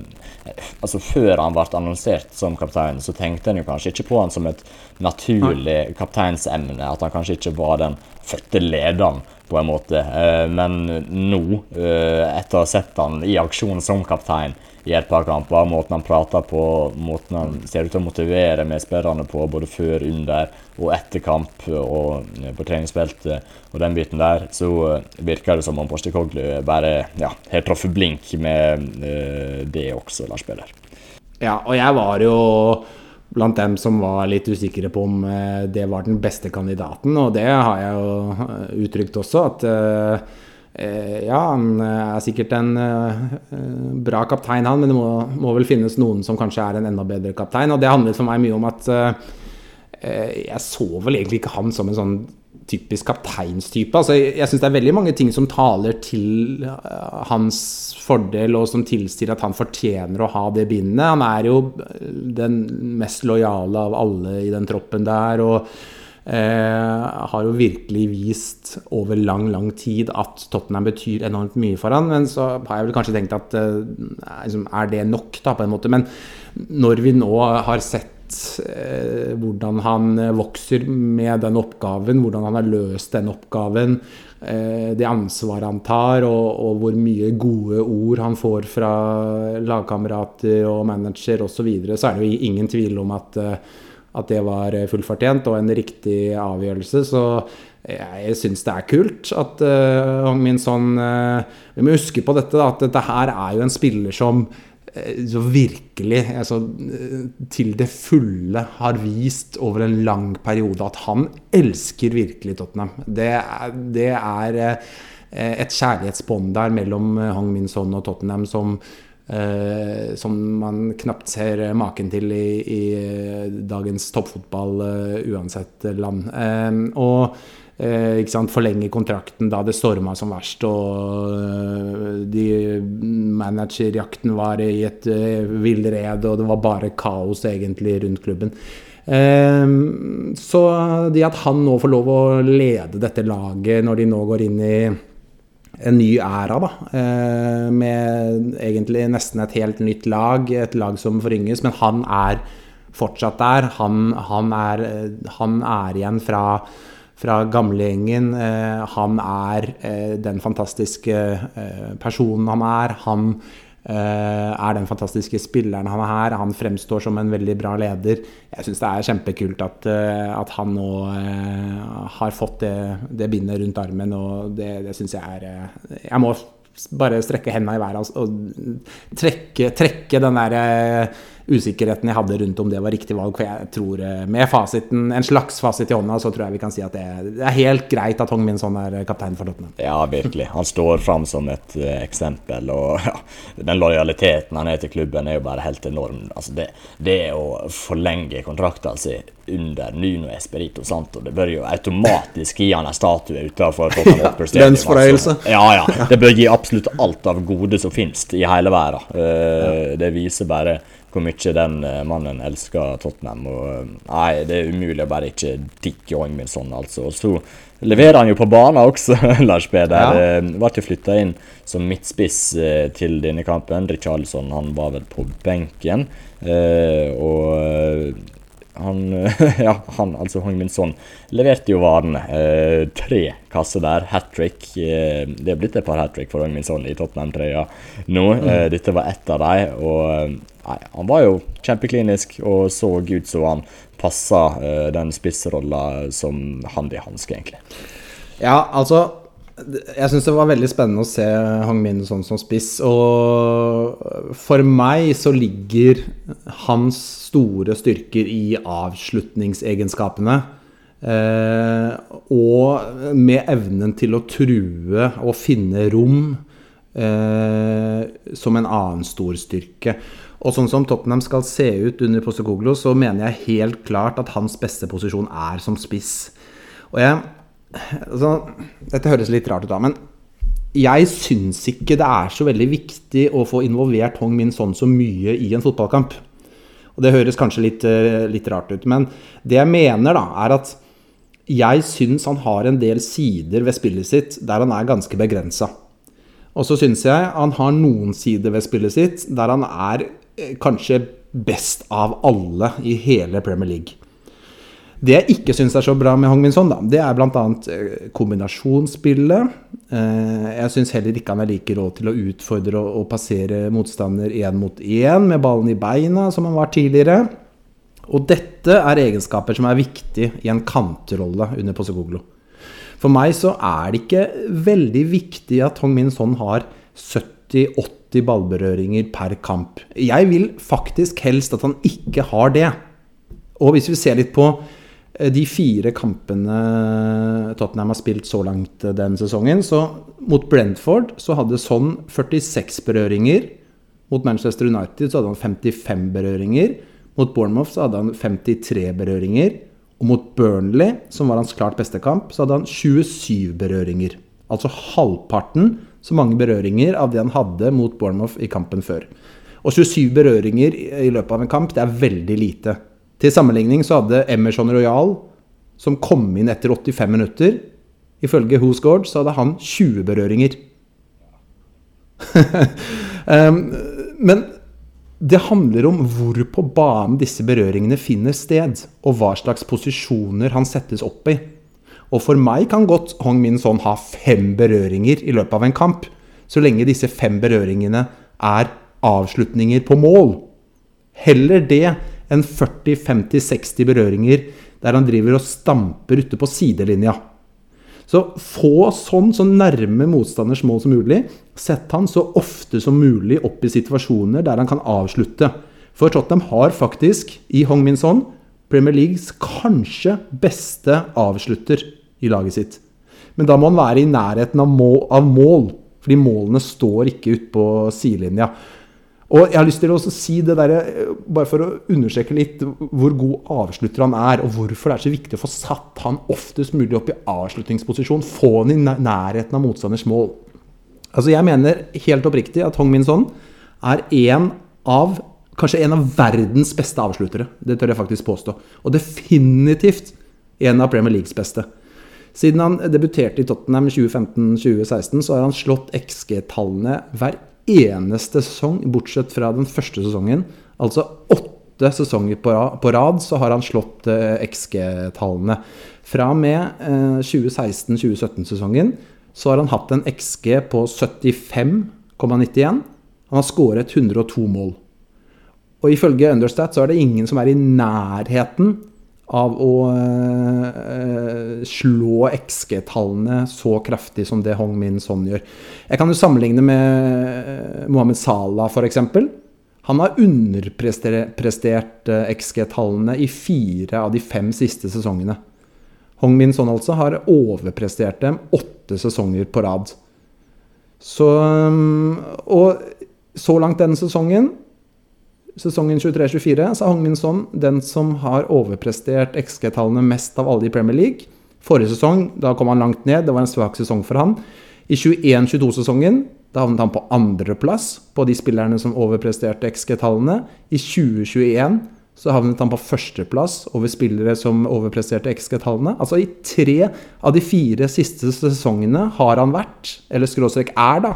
altså Før han ble annonsert som kaptein, så tenkte en jo kanskje ikke på han som et naturlig kapteinsemne. At han kanskje ikke var den fødte lederen, på en måte. Men nå, etter å ha sett han i aksjon som kaptein, i et par kamper. Måten han prater på, måten han ser ut til å motivere medspillerne på både før, under og etter kamp og eh, på treningsfeltet og den biten der, så eh, virker det som om Postecoglou bare ja, har truffet blink med uh, det også, Lars Peder. Ja, og jeg var jo blant dem som var litt usikre på om eh, det var den beste kandidaten, og det har jeg jo eh, uttrykt også, at eh, ja, han er sikkert en bra kaptein, han, men det må, må, vel finnes noen som kanskje er en enda bedre kaptein. Og det handlet for meg mye om at jeg så vel egentlig ikke han som en sånn typisk kapteinstype. Altså, jeg syns det er veldig mange ting som taler til hans fordel, og som tilsier at han fortjener å ha det bindet. Han er jo den mest lojale av alle i den troppen der. og eh, har jo virkelig vist over lang, lang tid at Tottenham betyr enormt mye for han, Men så har jeg vel kanskje tenkt at eh, liksom, er det nok, da, på en måte. Men når vi nå har sett eh, hvordan han vokser med den oppgaven, hvordan han har løst den oppgaven, Eh, det ansvaret han tar, og, og, hvor mye gode ord han får fra lagkamerater og manager osv., så, videre, så er det jo ingen tvil om at, eh, at det var fullfortjent og en riktig avgjørelse. Så jeg syns det er kult at uh, Min sånn uh, Vi må huske på dette, da, at dette her er jo en spiller som Eh, så virkelig altså, eh, til det fulle har vist over en lang periode at han elsker virkelig Tottenham. Det er, det er eh, et kjærlighetsbånd der mellom Hang Min Son og Tottenham som, eh, som man knapt ser maken til i, i dagens toppfotball uh, uansett land. Eh, og eh, forlenge kontrakten da det storma som verst. Og eh, de managerjakten var i et eh, villred, og det var bare kaos egentlig rundt klubben. Eh, så det at han nå får lov å lede dette laget når de nå går inn i en ny æra, da. Eh, med egentlig nesten et helt nytt lag. Et lag som forynges. Men han er fortsatt der. Han, han, er, han er igjen fra fra gamlegjengen. Eh, han er eh, den fantastiske eh, personen han er. Han er den fantastiske spilleren han er her. Han fremstår som en veldig bra leder. Jeg syns det er kjempekult at, at han nå har fått det, det, bindet rundt armen, og det, det syns jeg er Jeg må bare strekke hendene i været altså, og trekke, trekke den der usikkerheten jeg hadde rundt om det var riktig valg. For jeg tror eh, med fasiten, en slags fasit i hånda, så tror jeg vi kan si at det, er helt greit at Hong Min Son er kaptein for Tottenham. Ja, virkelig. Han står fram som et uh, eksempel. Og ja, den lojaliteten han er til klubben, er jo bare helt enorm. Altså, det, det å forlenge kontrakten sin under Nuno Esperito Santo, det bør jo automatisk gi han en statue utenfor Tottenham Hotspur Stadium. Lønnsforhøyelse. Altså. Ja, ja. Det bør gi absolutt alt av gode som finnes i hele verden. Uh, det viser bare hvor mye den eh, mannen elsker Tottenham. Og, eh, nei, det er umulig å bare ikke dikke Oingmin sånn, altså. Og så leverer han jo på banen også, Lars Peder. Ja. Eh, ble jo flytta inn som midtspiss til denne kampen. Richarlison han var vel på benken. og han, ja, han, altså Hong Min Son, leverte jo varene. Tre kasser der. Hat trick. Det er blitt et par hat trick for Hong Min Son i Tottenham-trøya nå. Mm. Dette var ett av dem. Og Nei, han var jo kjempeklinisk og så ut som han passa uh, den spissrolla som hand i hanske, egentlig. Ja, altså jeg syns det var veldig spennende å se Hang Min sånn som spiss. Og for meg så ligger hans store styrker i avslutningsegenskapene. Eh, og med evnen til å true og finne rom eh, som en annen stor styrke. Og sånn som Tottenham skal se ut under Postekoglo, så mener jeg helt klart at hans beste posisjon er som spiss. Og jeg altså, Dette høres litt rart ut, da, men jeg syns ikke det er så veldig viktig å få involvert Hong Min sånn så mye i en fotballkamp. Og det høres kanskje litt, eh, litt rart ut, men det jeg mener, da, er at jeg syns han har en del sider ved spillet sitt der han er ganske begrensa. Og så syns jeg han har noen sider ved spillet sitt der han er kanskje best av alle i hele Premier League. Det jeg ikke syns er så bra med Hong Min Son, det er bl.a. Eh, kombinasjonsspillet. Eh, jeg syns heller ikke han er like råd til å utfordre og passere motstander én mot én med ballen i beina, som han var tidligere. Og dette er egenskaper som er viktig i en kantrolle under Posegoglo. For meg så er det ikke veldig viktig at Hong Min Son har 70 70-80 ballberøringer per kamp. Jeg vil faktisk helst at han ikke har det. Og hvis vi ser litt på eh, de fire kampene Tottenham har spilt så langt eh, den sesongen, så mot Brentford så hadde Son 46 berøringer. Mot Manchester United så hadde han 55 berøringer. Mot Bournemouth så hadde han 53 berøringer. Og mot Burnley, som var hans klart beste kamp, så hadde han 27 berøringer. Altså halvparten så mange berøringer av det han hadde mot Bournemouth i kampen før. Og 27 berøringer i løpet av en kamp, det er veldig lite. Til sammenligning så hadde Emerson Royal, som kom inn etter 85 minutter Ifølge Scored så hadde han 20 berøringer. um, men det handler om hvor på banen disse berøringene finner sted, og hva slags posisjoner han settes opp i. Og for meg kan godt Hong Min Son ha fem berøringer i løpet av en kamp, så lenge disse fem berøringene er avslutninger på mål. Heller det enn 40-50-60 berøringer der han driver og stamper ute på sidelinja. Så få sånn så nærme motstanders mål som mulig. Sett han så ofte som mulig opp i situasjoner der han kan avslutte. For Tottenham har faktisk, i Hong Min Son, Premier Leagues kanskje beste avslutter i laget sitt. Men da må han være i nærheten av mål, av mål fordi målene står ikke utpå sidelinja. Og jeg har lyst til å si det der, eh, bare for å understreke litt hvor god avslutter han er, og hvorfor det er så viktig å få satt han oftest mulig opp i avslutningsposisjon. Få han i nærheten av motstanders mål. Altså Jeg mener helt oppriktig at Hong Min Son er en av kanskje en av verdens beste avsluttere. Det tør jeg faktisk påstå. Og definitivt en av Premier Leagues beste. Siden han debuterte i Tottenham 2015-2016, så har han slått XG-tallene hver eneste sesong, bortsett fra den første sesongen. Altså åtte sesonger på rad så har han slått eh, XG-tallene. Fra og med 2016-2017-sesongen så har han hatt en XG på 75,91. Han har skåret 102 mål. Og ifølge Understat så er det ingen som er i nærheten av å øh, slå XG-tallene så kraftig som det Hong Min Son gjør. Jeg kan jo sammenligne med eh, Mohammed Salah f.eks. Han har underprestert eh, XG-tallene i fire av de fem siste sesongene. Hong Min Son altså har overprestert dem åtte sesonger på rad. Så, og så langt denne sesongen sesongen 23-24 så hang Min sånn den som har overprestert XG-tallene mest av alle i Premier League. Forrige sesong da kom han langt ned, det var en svak sesong for han. I 21-22-sesongen da havnet han på andreplass på de spillerne som overpresterte XG-tallene. I 2021 så havnet han på førsteplass over spillere som overpresterte XG-tallene. Altså i tre av de fire siste sesongene har han vært, eller skråstrek er, da,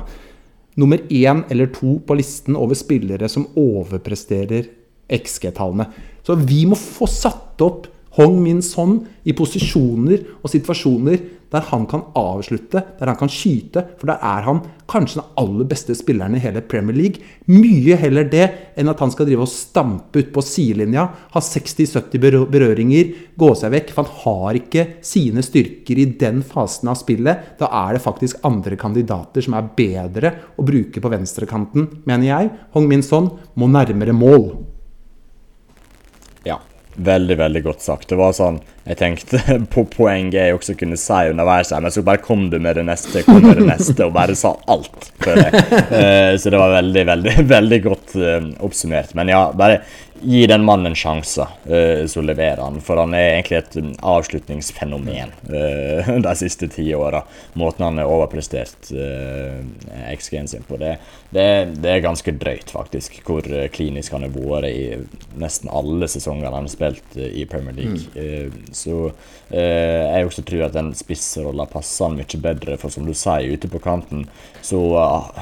nummer én eller to på listen over spillere som overpresterer XG-tallene. Så vi må få satt opp Hong Min Son i posisjoner og situasjoner der han kan avslutte, der han kan skyte. For der er han kanskje den aller beste spilleren i hele Premier League. Mye heller det enn at han skal drive og stampe ut på sidelinja, ha 60-70 berøringer, gå seg vekk. For han har ikke sine styrker i den fasen av spillet. Da er det faktisk andre kandidater som er bedre å bruke på venstrekanten, mener jeg. Hong Min Son må nærmere mål. Veldig, veldig godt sagt. Det var sånn jeg tenkte på poenget jeg også kunne si underveis, men så bare kom du med det neste, kom med det neste, og bare sa alt. for det. Uh, så det var veldig, veldig, veldig godt uh, oppsummert. Men ja, bare gi den mannen sjanser, uh, så leverer han. For han er egentlig et um, avslutningsfenomen de siste ti åra. Måten han har overprestert XG-en sin på. Det, det, det, er ganske drøyt, faktisk, hvor klinisk han har vært i nesten alle sesongene han har spilt i Premier League. Mm. så jeg også tror at den spissrolla passer han mye bedre, for som du sier, ute på kanten så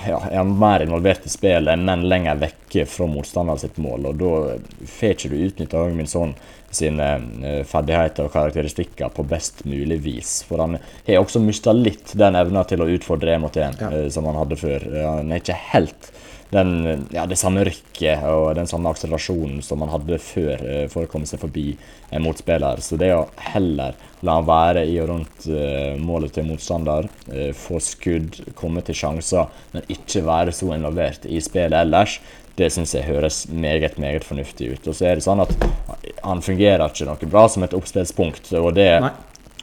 ja, er han mer involvert i spillet, men lenger vekke fra motstanderen sitt mål. og da får ikke du utnytta Min Son sine uh, ferdigheter og karakteristikker på best mulig vis. For han har også mista litt den evna til å utfordre én mot én ja. uh, som han hadde før. Uh, han er ikke helt den, ja, det samme rykket og den samme akselerasjonen som han hadde før for å komme seg forbi en motspiller. Så det å heller la han være i og rundt målet til motstander, få skudd, komme til sjanser, men ikke være så involvert i spillet ellers, det syns jeg høres meget, meget fornuftig ut. Og så er det sånn at han fungerer ikke noe bra som et oppspillspunkt. og det Nei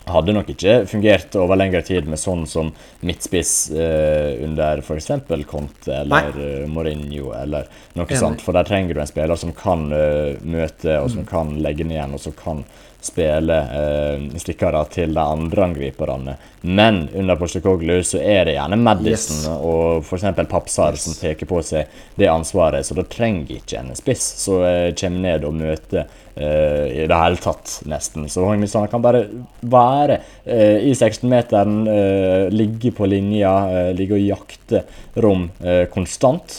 hadde nok ikke fungert over lengre tid med sånn som midtspiss eh, under f.eks. Conte eller uh, Mourinho eller noe Enig. sånt. For der trenger du en spiller som kan uh, møte, og som mm. kan legge ned igjen, og som kan spille eh, stikkere til de andre angriperne. Men under Postecoglou så er det gjerne Madison yes. og f.eks. Papsar yes. som tar på seg det ansvaret, så da trenger ikke en spiss som eh, kommer ned og møter i det hele tatt, nesten. Så Hongmisson kan bare være uh, i 16-meteren, uh, eh, ligge på linja, ligge og jakte rom konstant.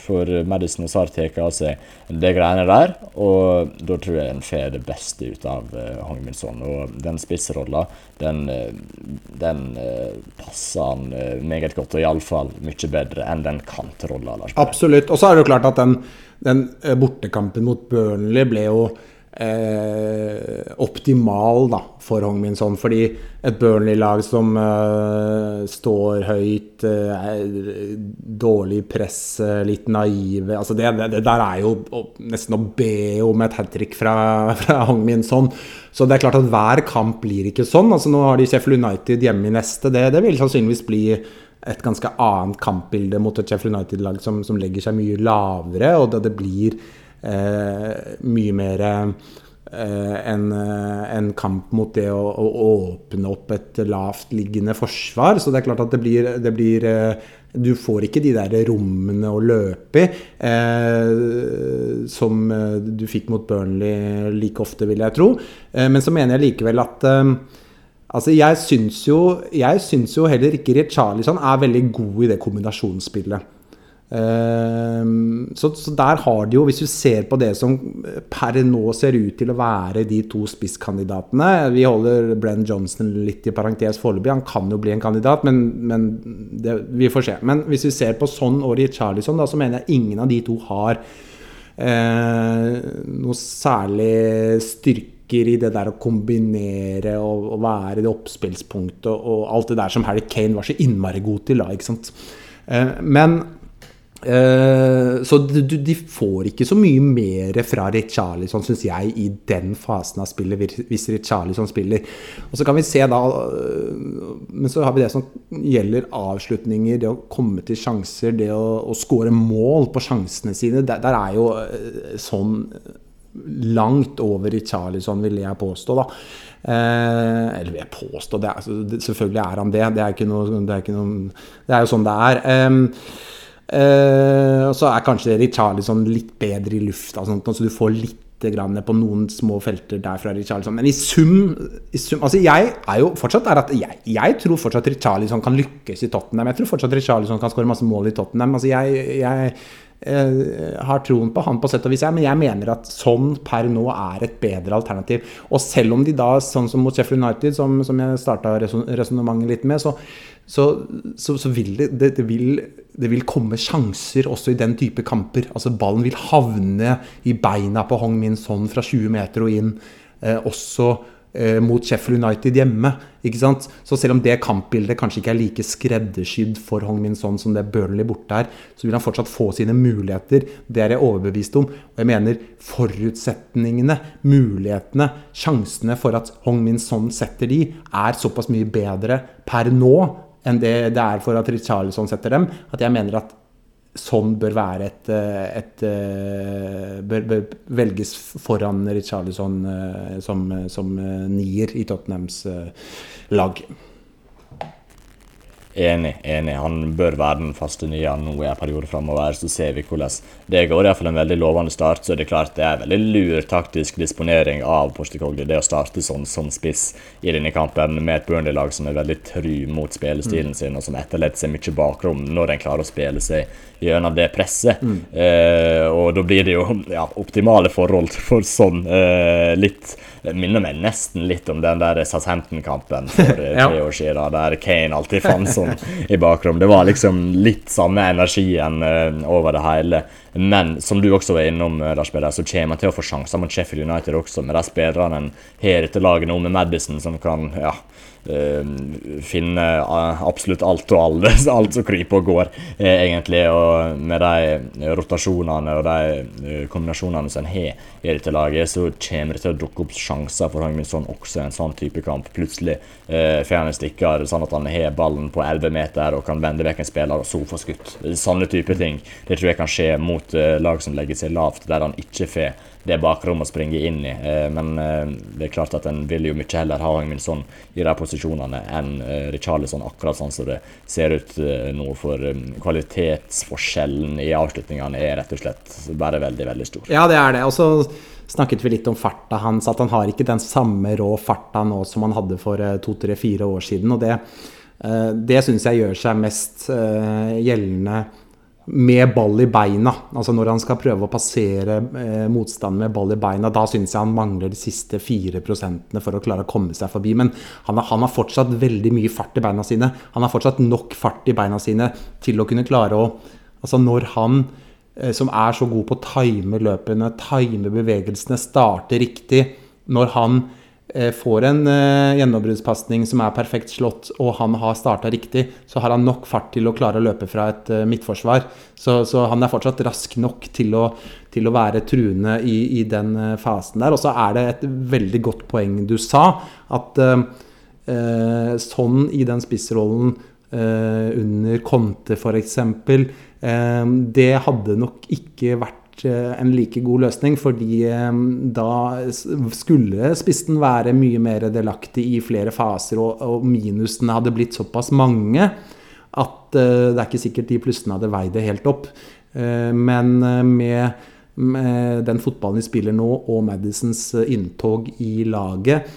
for Madison og Sar tar av seg de greiene der, og da tror jeg en får det beste ut av Hongminson. Og den spissrolla, den, den passer han meget godt, og iallfall mye bedre enn den kantrolla. Absolutt. Og så er det jo klart at den den eh, bortekampen mot Burnley ble jo eh, optimal da, for Hongminson. Fordi et Burnley-lag som eh, står høyt, eh, dårlig press, litt naive altså det, det, det, der er jo nesten å be om et hat trick fra, fra Hongminson. Så det er klart at hver kamp blir ikke sånn. altså Nå har de Sheffield United hjemme i neste. Det, det vil sannsynligvis bli et ganske annet kampbilde mot et Sheffield United-lag som, som, legger seg mye lavere, og da det blir eh, mye mer eh, en, eh, en, kamp mot det å, å, åpne opp et lavtliggende forsvar. Så det er klart at det blir, det blir eh, du får ikke de der rommene å løpe i eh, som eh, du fikk mot Burnley like ofte, vil jeg tro. Men så mener jeg likevel at Altså, jeg syns jo, jeg syns jo heller ikke Richarlison er veldig god i det kombinasjonsspillet. Uh, så, så, der har de jo, hvis du ser på det som per nå ser ut til å være de to spisskandidatene Vi holder Brenn Johnson litt i parentes foreløpig, han kan jo bli en kandidat, men, men det, vi får se. Men hvis vi ser på sånn og Richarlison, da, så mener jeg ingen av de to har eh, noe særlig styrke ligger i det der å kombinere og, og være det oppspillspunktet og, alt det der som Harry Kane var så innmari god til da, ikke sant. Eh, men eh, Så de, får ikke så mye mer fra Richarlison, syns jeg, i den fasen av spillet, hvis Richarlison spiller. Og så kan vi se da eh, Men så har vi det som gjelder avslutninger, det å komme til sjanser, det å, å score mål på sjansene sine. Der, der er jo sånn langt over i Charlison, vil jeg påstå. da. Eh, eller vil jeg påstå det, altså, det, Selvfølgelig er han det. Det er, noe, det er, noe, det er jo sånn det er. Eh, eh, og så er kanskje Richarlison litt bedre i lufta, så du får litt på noen små felter der fra Richarlison. Men i sum, i sum altså Jeg er jo fortsatt der at jeg, jeg tror fortsatt Richarlison kan lykkes i Tottenham. Jeg tror fortsatt Richarlison kan skåre masse mål i Tottenham. Altså jeg, jeg har troen på han på sett og vis, men jeg mener at sånn per nå er et bedre alternativ. Og selv om de da, sånn som mot Sheffield United, som, som jeg starta resonnementet litt med, så, så, så, så vil det, det, det, vil, det, vil, komme sjanser også i den type kamper. Altså Ballen vil havne i beina på Hong Min Son fra 20 meter og inn. Eh, også eh, mot Sheffield United hjemme. ikke sant? Så selv om det kampbildet kanskje ikke er like skreddersydd for Hong Min Son som det Burnley borte er, så vil han fortsatt få sine muligheter. Det er jeg overbevist om. Og jeg mener forutsetningene, mulighetene, sjansene for at Hong Min Son setter de, er såpass mye bedre per nå enn det det er for at Richarlison setter dem, at jeg mener at sånn bør være et, et, et, eh, bør, bør, velges foran Richarlison eh, som, som nier i Tottenhams lag. Enig, enig. Han bør være den faste nye nå i en periode framover. Så ser vi hvordan det går. Iallfall en veldig lovende start. Så er det klart det er veldig lur taktisk disponering av Postekogli. Det å starte sånn som spiss i denne kampen med et Burnley-lag som er veldig try mot spillestilen mm. sin, og som etterlater seg mye bakrom når en klarer å spille seg gjennom det presset. Mm. Eh, og da blir det jo ja, optimale forhold for sånn. Eh, litt minner meg nesten litt om den der Southampton-kampen for eh, tre år siden, der Kane alltid fant sånn i bakrom. Det var liksom litt samme energien uh, over det hele. Men som du også var innom, uh, Lars Peder, så kommer han til å få sjanser mot Sheffield United også, med de spillerne har etter laget nå, med Madison, som kan ja, finne uh, absolutt alt og alle, alt som kryper og går, uh, egentlig. Og med de rotasjonene og de kombinasjonene som en har i dette laget, så kommer det til å dukke opp sjanser for Hangminsson også i en sånn type kamp. Plutselig får han en stikker sånn at han har ballen på 11 meter og kan vende vekk en spiller og så få skutt. Sånne type ting. Det tror jeg kan skje mot lag som legger seg lavt, der han ikke får det bakrommet å springe inn i. men det er klart at en vil jo mye heller ha Hangminsson i de posisjonene enn uh, Richarlison, akkurat sånn som det ser ut nå. For kvalitetsforskjellen i avslutningene er rett og slett bare veldig, veldig stor. Ja, det er det. Og så snakket vi litt om farta hans. At han har ikke den samme rå farta nå som han hadde for uh, to-tre-fire år siden. Og det, det syns jeg gjør seg mest gjeldende med ball i beina. Altså når han skal prøve å passere eh, motstanden med ball i beina, da syns jeg han mangler de siste fire prosentene for å klare å komme seg forbi. Men han, han, har fortsatt veldig mye fart i beina sine. Han har fortsatt nok fart i beina sine til å kunne klare å Altså når han eh, som er så god på å time løpene, time bevegelsene, starte riktig Når han får en eh, gjennombruddspasning som er perfekt slått, og han har starta riktig, så har han nok fart til å klare å løpe fra et eh, midtforsvar. Så, så, han er fortsatt rask nok til å, til å være truende i, i den uh, fasen der. Og så er det et veldig godt poeng du sa, at sånn i den spissrollen under Conte f.eks. det hadde nok ikke vært Eh, en like god løsning, fordi eh, da skulle spissen være mye mer delaktig i flere faser, og, minusene hadde blitt såpass mange at eh, det er ikke sikkert de plussene hadde veid det helt opp. Men med, med den fotballen vi spiller nå, og Madisons inntog i laget,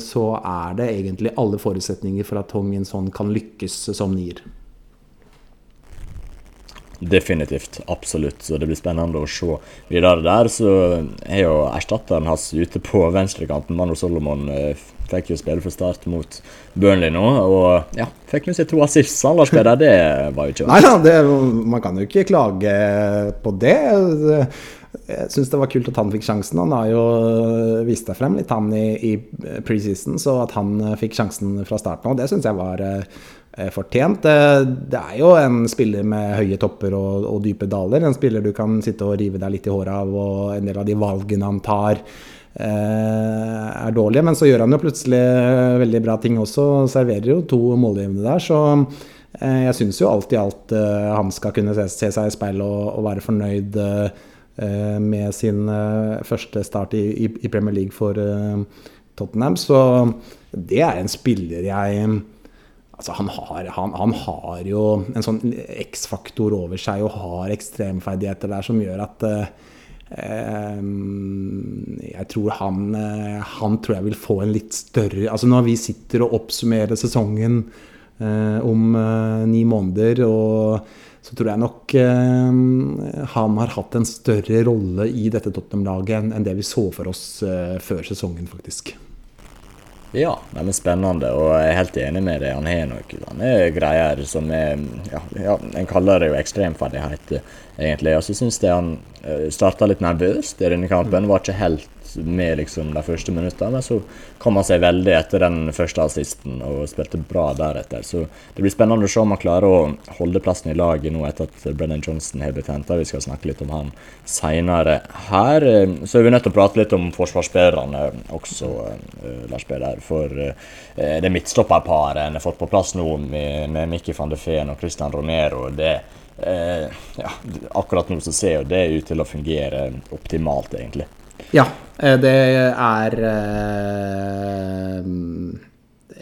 så er det egentlig alle forutsetninger for at Hong Yin-son kan lykkes som nier. Definitivt. Absolutt. Så det blir spennende å se videre der. Så er jo erstatteren hans ute på venstrekanten. Mano Solomon eh, fikk jo spille for start mot Burnley nå. Og ja, fikk nå sitt to assist. Lars Peder, det var jo ikke Nei da, man kan jo ikke klage på det. Jeg syns det var kult at han fikk sjansen. Han har jo vist seg frem litt, han i, i preseason. Så at han fikk sjansen fra starten av, det syns jeg var Eh, fortjent. Det er jo en spiller med høye topper og, og, dype daler. En spiller du kan sitte og rive deg litt i håret av, og en del av de valgene han tar, eh, er dårlige. Men så gjør han jo plutselig veldig bra ting også. Serverer jo to målgivende der. Så eh, jeg syns jo alt i alt eh, han skal kunne se, se seg i speilet og, og, være fornøyd eh, med sin eh, første start i, i, i, Premier League for Tottenham. Så det er en spiller jeg Altså, han, har, han, han, har, jo en sånn X-faktor over seg og har ekstremferdigheter der som gjør at eh, eh, Jeg tror han, eh, han tror jeg vil få en litt større Altså Når vi sitter og oppsummerer sesongen eh, om eh, ni måneder, så tror jeg nok eh, han har hatt en større rolle i dette Tottenham-laget enn, enn det vi så for oss før sesongen, faktisk. Ja, er spennende, og jeg er helt enig med deg. Han har noe han er greier som er ja, ja, En kaller det jo ekstremferdighet, egentlig. Og så syns jeg han uh, starta litt nervøst i denne kampen. Var ikke helt med liksom de første minuttene. Men så kom han seg veldig etter den første assisten og spilte bra deretter. Så det blir spennende å se om han klarer å holde plassen i laget nå etter at Brennan Johnson har blitt henta. Vi skal snakke litt om han seinere her. Så er vi nødt til å prate litt om forsvarsspillerne også, eh, Lars Peder. For eh, det midtstopperparet en har fått på plass nå med, med Mikki van de Feen og Christian Romero, det Eh, ja, akkurat nå så ser jo det ut til å fungere optimalt, egentlig. Ja, Eh, det er eh,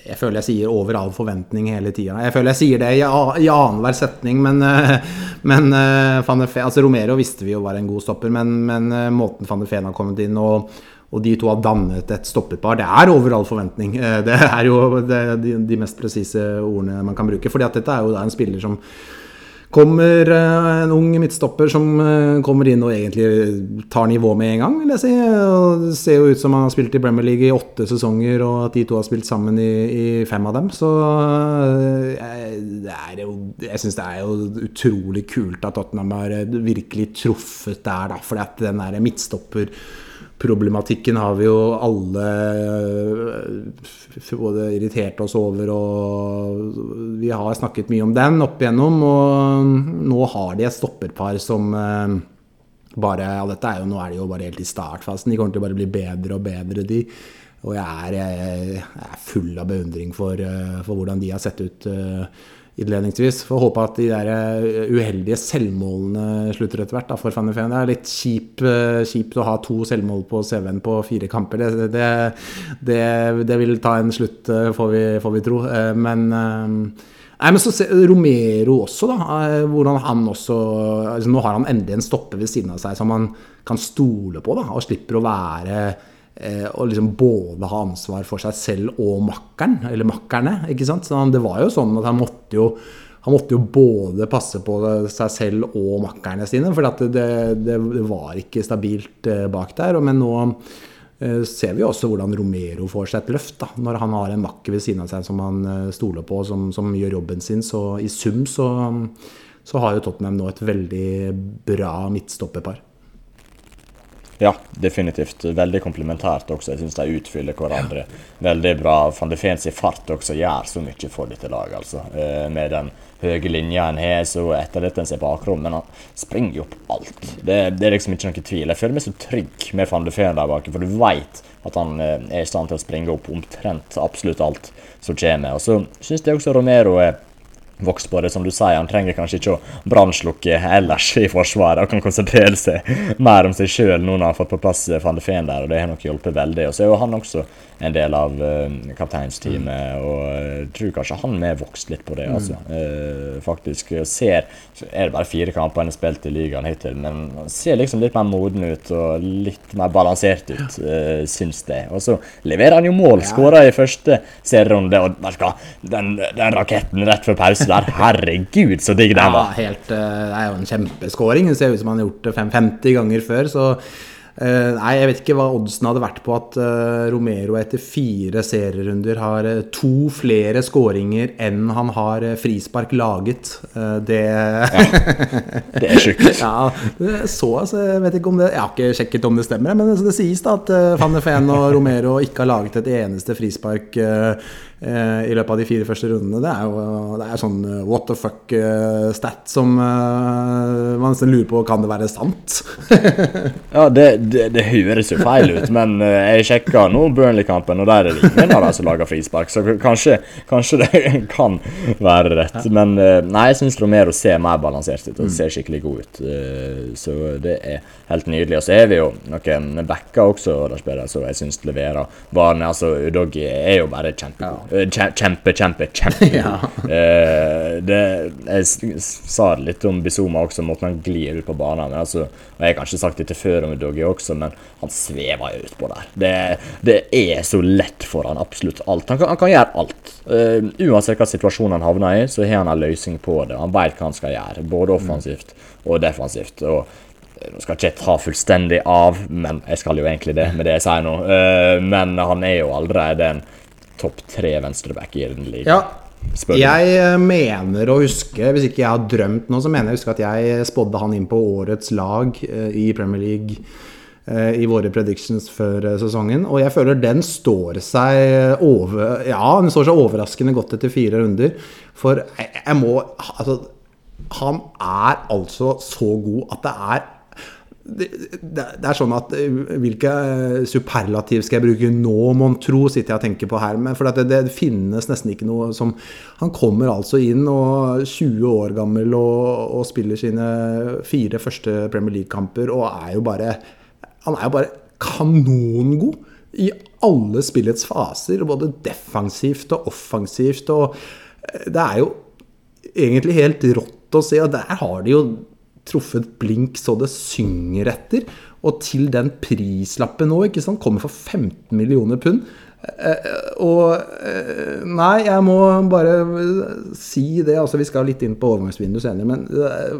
Jeg føler jeg sier over all forventning hele tida. Jeg føler jeg sier det i, i annenhver setning, men, eh, Feen, altså Romero visste vi jo var en god stopper, men, men måten van de Feen har kommet inn og, og de to har dannet et stoppepar. Det er over all forventning. Det er jo de, de, mest presise ordene man kan bruke. fordi at dette er jo en spiller som Kommer eh, en ung midtstopper som eh, kommer inn og egentlig tar nivå med en gang, vil jeg si. Det ser jo ut som han har spilt i Bremer League i åtte sesonger, og at de to har spilt sammen i, i fem av dem. Så eh, jeg, det er jo, jeg syns det er jo utrolig kult at Tottenham har virkelig truffet der, da. At den der midtstopper problematikken har vi jo alle eh, både irritert oss over og Vi har snakket mye om den opp igjennom, og nå har de et stopperpar som eh, bare ja, dette er jo, Nå er de jo bare helt i startfasen. De kommer til å bare bli bedre og bedre, de. Og jeg er, jeg er full av beundring for, eh, for, hvordan de har sett ut innledningsvis. Får håpe at de der eh, uheldige selvmålene slutter etter hvert da, for Fanny Feen. Det er litt eh, kjipt å ha to selvmål på CV-en på fire kamper. Det, det, det, det, vil ta en slutt, eh, får vi, får vi tro. Men Nei, men så se, Romero også, da. Hvordan han også altså Nå har han endelig en stopper ved siden av seg som han kan stole på, da, og slipper å være Eh, å liksom både ha ansvar for seg selv og makkeren, eller makkerne. ikke sant? Så det var jo sånn at han måtte jo, han måtte jo både passe på seg selv og makkerne sine, for det, det, det, var ikke stabilt eh, bak der. Men nå eh, ser vi også hvordan Romero får seg et løft, da, når han har en makker ved siden av seg som han stoler på, som, som gjør jobben sin. Så i sum så, så har jo Tottenham nå et veldig bra midtstopperpar. Ja, definitivt. Veldig komplementært også. Jeg syns de utfyller hverandre veldig bra. Van de Fens fart også gjør så mye for dette laget, altså. Eh, med den høye linja en har, så etterlater en seg bakrom, men han springer jo opp alt. Det, det, er liksom ikke noe tvil. Jeg føler meg så trygg med van de Fen der bak, for du veit at han eh, er i stand til å springe opp omtrent absolutt alt som kommer. Og så syns jeg også Romero er vokst på det. Som du sier, han trenger kanskje ikke å brannslukke ellers i Forsvaret, og kan konsentrere seg mer om seg sjøl nå når han har fått på plass van de Feen der, og det har nok hjulpet veldig. Og så er jo han også en del av uh, kapteinsteamet, mm. og jeg tror kanskje han har vokst litt på det, mm. altså. Uh, faktisk ser Er det bare fire kamper han har spilt i ligaen hittil, men han ser liksom litt mer moden ut og litt mer balansert ut, uh, syns det. Og så leverer han jo mål, skåra i første serierunde, og den, den raketten rett før pause der, herregud, så digg den var. Ja, helt, det er jo en kjempeskåring. Det ser ut som han har gjort det 50 ganger før, så Uh, nei, jeg vet ikke hva oddsen hadde vært på at Romero etter fire serierunder har to flere skåringer enn han har frispark laget. det ja, Det er sjukt. ja, så altså, jeg vet ikke om det Jeg har ikke sjekket om det stemmer, men det, det sies da at Van de og Romero ikke har laget et eneste frispark i løpet av de fire første rundene. Det er jo det er sånn what the fuck-stat som man nesten lurer på kan det være sant. ja, det det, det, høres jo feil ut, men jeg sjekka nå Burnley-kampen, og der er det ingen av dem som lager frispark, så kanskje, kanskje, det kan være rett. Men nei, jeg syns Romero ser mer balansert ut og ser skikkelig god ut. Så det er helt nydelig. Og så er vi jo noen backer også, der spiller, så jeg syns leverer. varene. altså Udogi er jo bare kjempegod. Ja. Kjempe, kjempe, kjempegod. ja. det, jeg sa litt om Bizuma også, måten han glir ut på banen. Men altså, og jeg har kanskje sagt dette før om Udogi også, men han svever jo utpå der. Det, det, er så lett for han absolutt alt. Han kan, han kan gjøre alt. Uh, uansett hva situasjonen han havner i, så har han en løsning på det. Han vet hva han skal gjøre, både offensivt og defensivt. og eh, nå skal jeg ikke ta fullstendig av, men jeg skal jo egentlig det med det jeg sier nå. Uh, men han er jo allerede en topp tre venstreback i den ligaen. Ja. Jeg mener å huske, hvis ikke jeg har drømt nå, så mener jeg å huske at jeg spådde han inn på årets lag i Premier League Eh, i våre predictions før eh, sesongen. Og jeg føler den står seg over Ja, den står seg overraskende godt etter fire runder. For jeg, jeg må Altså, han er altså så god at det er det, det, er sånn at eh, Hvilke superlativ skal jeg bruke nå, mon tro, sitter jeg og tenker på her. Men for det, det, finnes nesten ikke noe som Han kommer altså inn og 20 år gammel og, og spiller sine fire første Premier League-kamper og er jo bare han er jo bare kanongod i alle spillets faser, både defensivt og offensivt. Og eh, det er jo egentlig helt rått å se, og der har de jo truffet blink så det synger etter. Og til den prislappen nå, ikke sant, kommer for 15 millioner pund. Eh, og eh, Nei, jeg må bare si det. altså Vi skal litt inn på overgangsvinduet senere, men eh,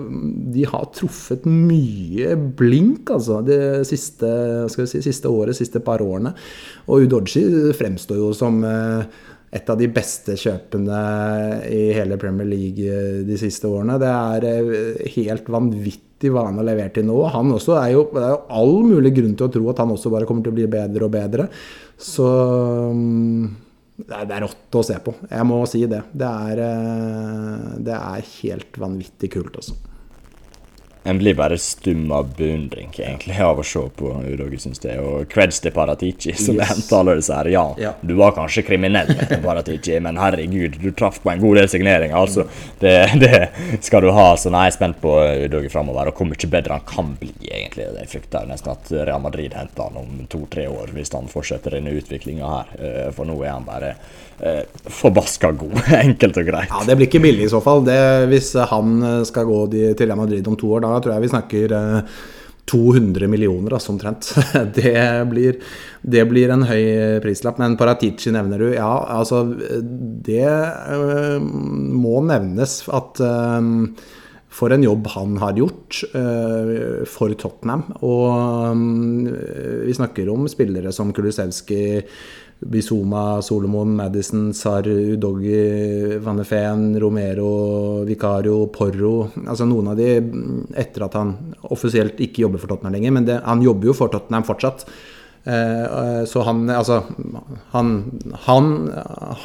de har truffet mye blink, altså. Det siste, si, siste året, siste par årene. Og Udoji fremstår jo som et av de beste kjøpene i hele Premier League de siste årene. Det er helt vanvittig hva han har levert til nå. Han også er jo, Det er jo all mulig grunn til å tro at han også bare kommer til å bli bedre og bedre. Så mm, det er, rått å se på. Jeg må si det. Det er, eh, det er helt vanvittig kult, altså. En blir bare stum av beundring egentlig av å se på Udoge syns jeg. Og creds til Paratici, som yes. henta alle disse her. Ja, ja, du var kanskje kriminell, Paratici, men herregud, du traff på en god del signeringer. Altså, det, det, skal du ha. Så nå er spent på Udoge framover, og hvor mye bedre han kan bli, egentlig. Jeg frykter nesten at Real Madrid henter han om to-tre år, hvis han fortsetter denne utviklinga her. Eh, for nå er han bare eh, forbaska god, enkelt og greit. Ja, Det blir ikke billig i så fall. Det, hvis han skal gå til Real Madrid om to år, da tror jeg vi snakker 200 eh, millioner, altså omtrent. Det blir, det blir, en høy prislapp. Men Paratici nevner du. Ja, altså Det øh, må nevnes at øh, for en jobb han har gjort øh, for Tottenham. Og vi snakker om spillere som Kulusevski Bizuma, Solomon, Madison, Sar, Udoggi, Van de Feen, Romero, Vicario, Porro Altså noen av de etter at han offisielt ikke jobber for Tottenham lenger, men det, han jobber jo for Tottenham fortsatt. Eh, så han Altså han, han,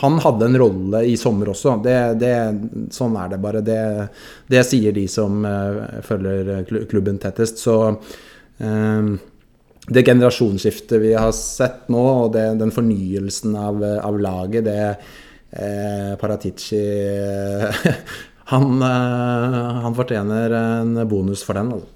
han, hadde en rolle i sommer også. Det, det, sånn er det bare. Det, det sier de som uh, følger klubben tettest. Så uh, det generasjonsskiftet vi har sett nå, og det, den fornyelsen av, av laget, det eh, Paratici han, eh, han, fortjener en bonus for den. Altså.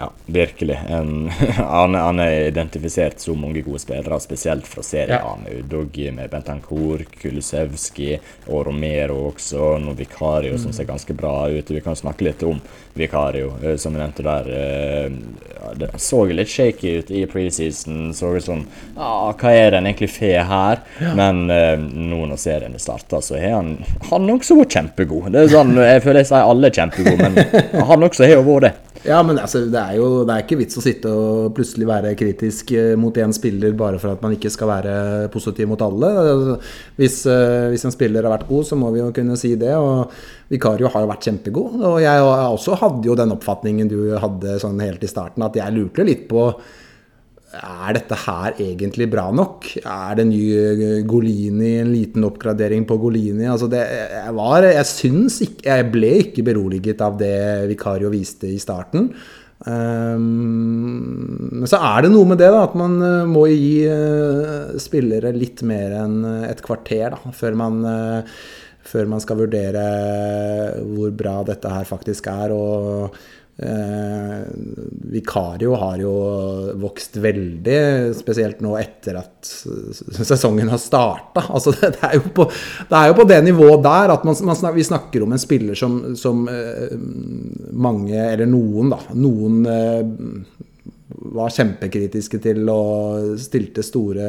Ja, virkelig. En, han, han, er identifisert så mange gode spillere, spesielt fra serien. Ja. Doggy med Bentancour, Kulusevski og Romero også. noen Vikario mm. som ser ganske bra ut. Vi kan snakke litt om Vikario, eh, som jeg nevnte der. Eh, det så litt shaky ut i preseason. Så ut som ah, Hva er det en egentlig får her? Ja. Men uh, nå når serien er starta, så har han Han også vært kjempegod. Det er sånn, Jeg føler jeg sier alle er kjempegode, men han også har vært det. Ja, men altså, det er jo det er ikke vits å sitte og plutselig være kritisk eh, mot én spiller bare for at man ikke skal være positiv mot alle. Hvis, eh, hvis, en spiller har vært god, så må vi jo kunne si det. Og Vikario har jo vært kjempegod. Og jeg også hadde jo den oppfatningen du hadde sånn helt i starten, at jeg lurte litt på er dette her egentlig bra nok? Er det ny eh, Golini, en liten oppgradering på Golini? Altså det, jeg, var, jeg syns ikke Jeg ble ikke beroliget av det Vikario viste i starten. Um, så er det noe med det, da, at man uh, må gi uh, spillere litt mer enn et kvarter da, før man, før man skal vurdere hvor bra dette her faktisk er. og Eh, Vikario har jo vokst veldig, spesielt nå etter at sesongen har starta. Altså det, det, er det, er jo på det nivået der at man, man, vi snakker om en spiller som, som eh, mange, eller noen, da Noen eh, var kjempekritiske til og stilte store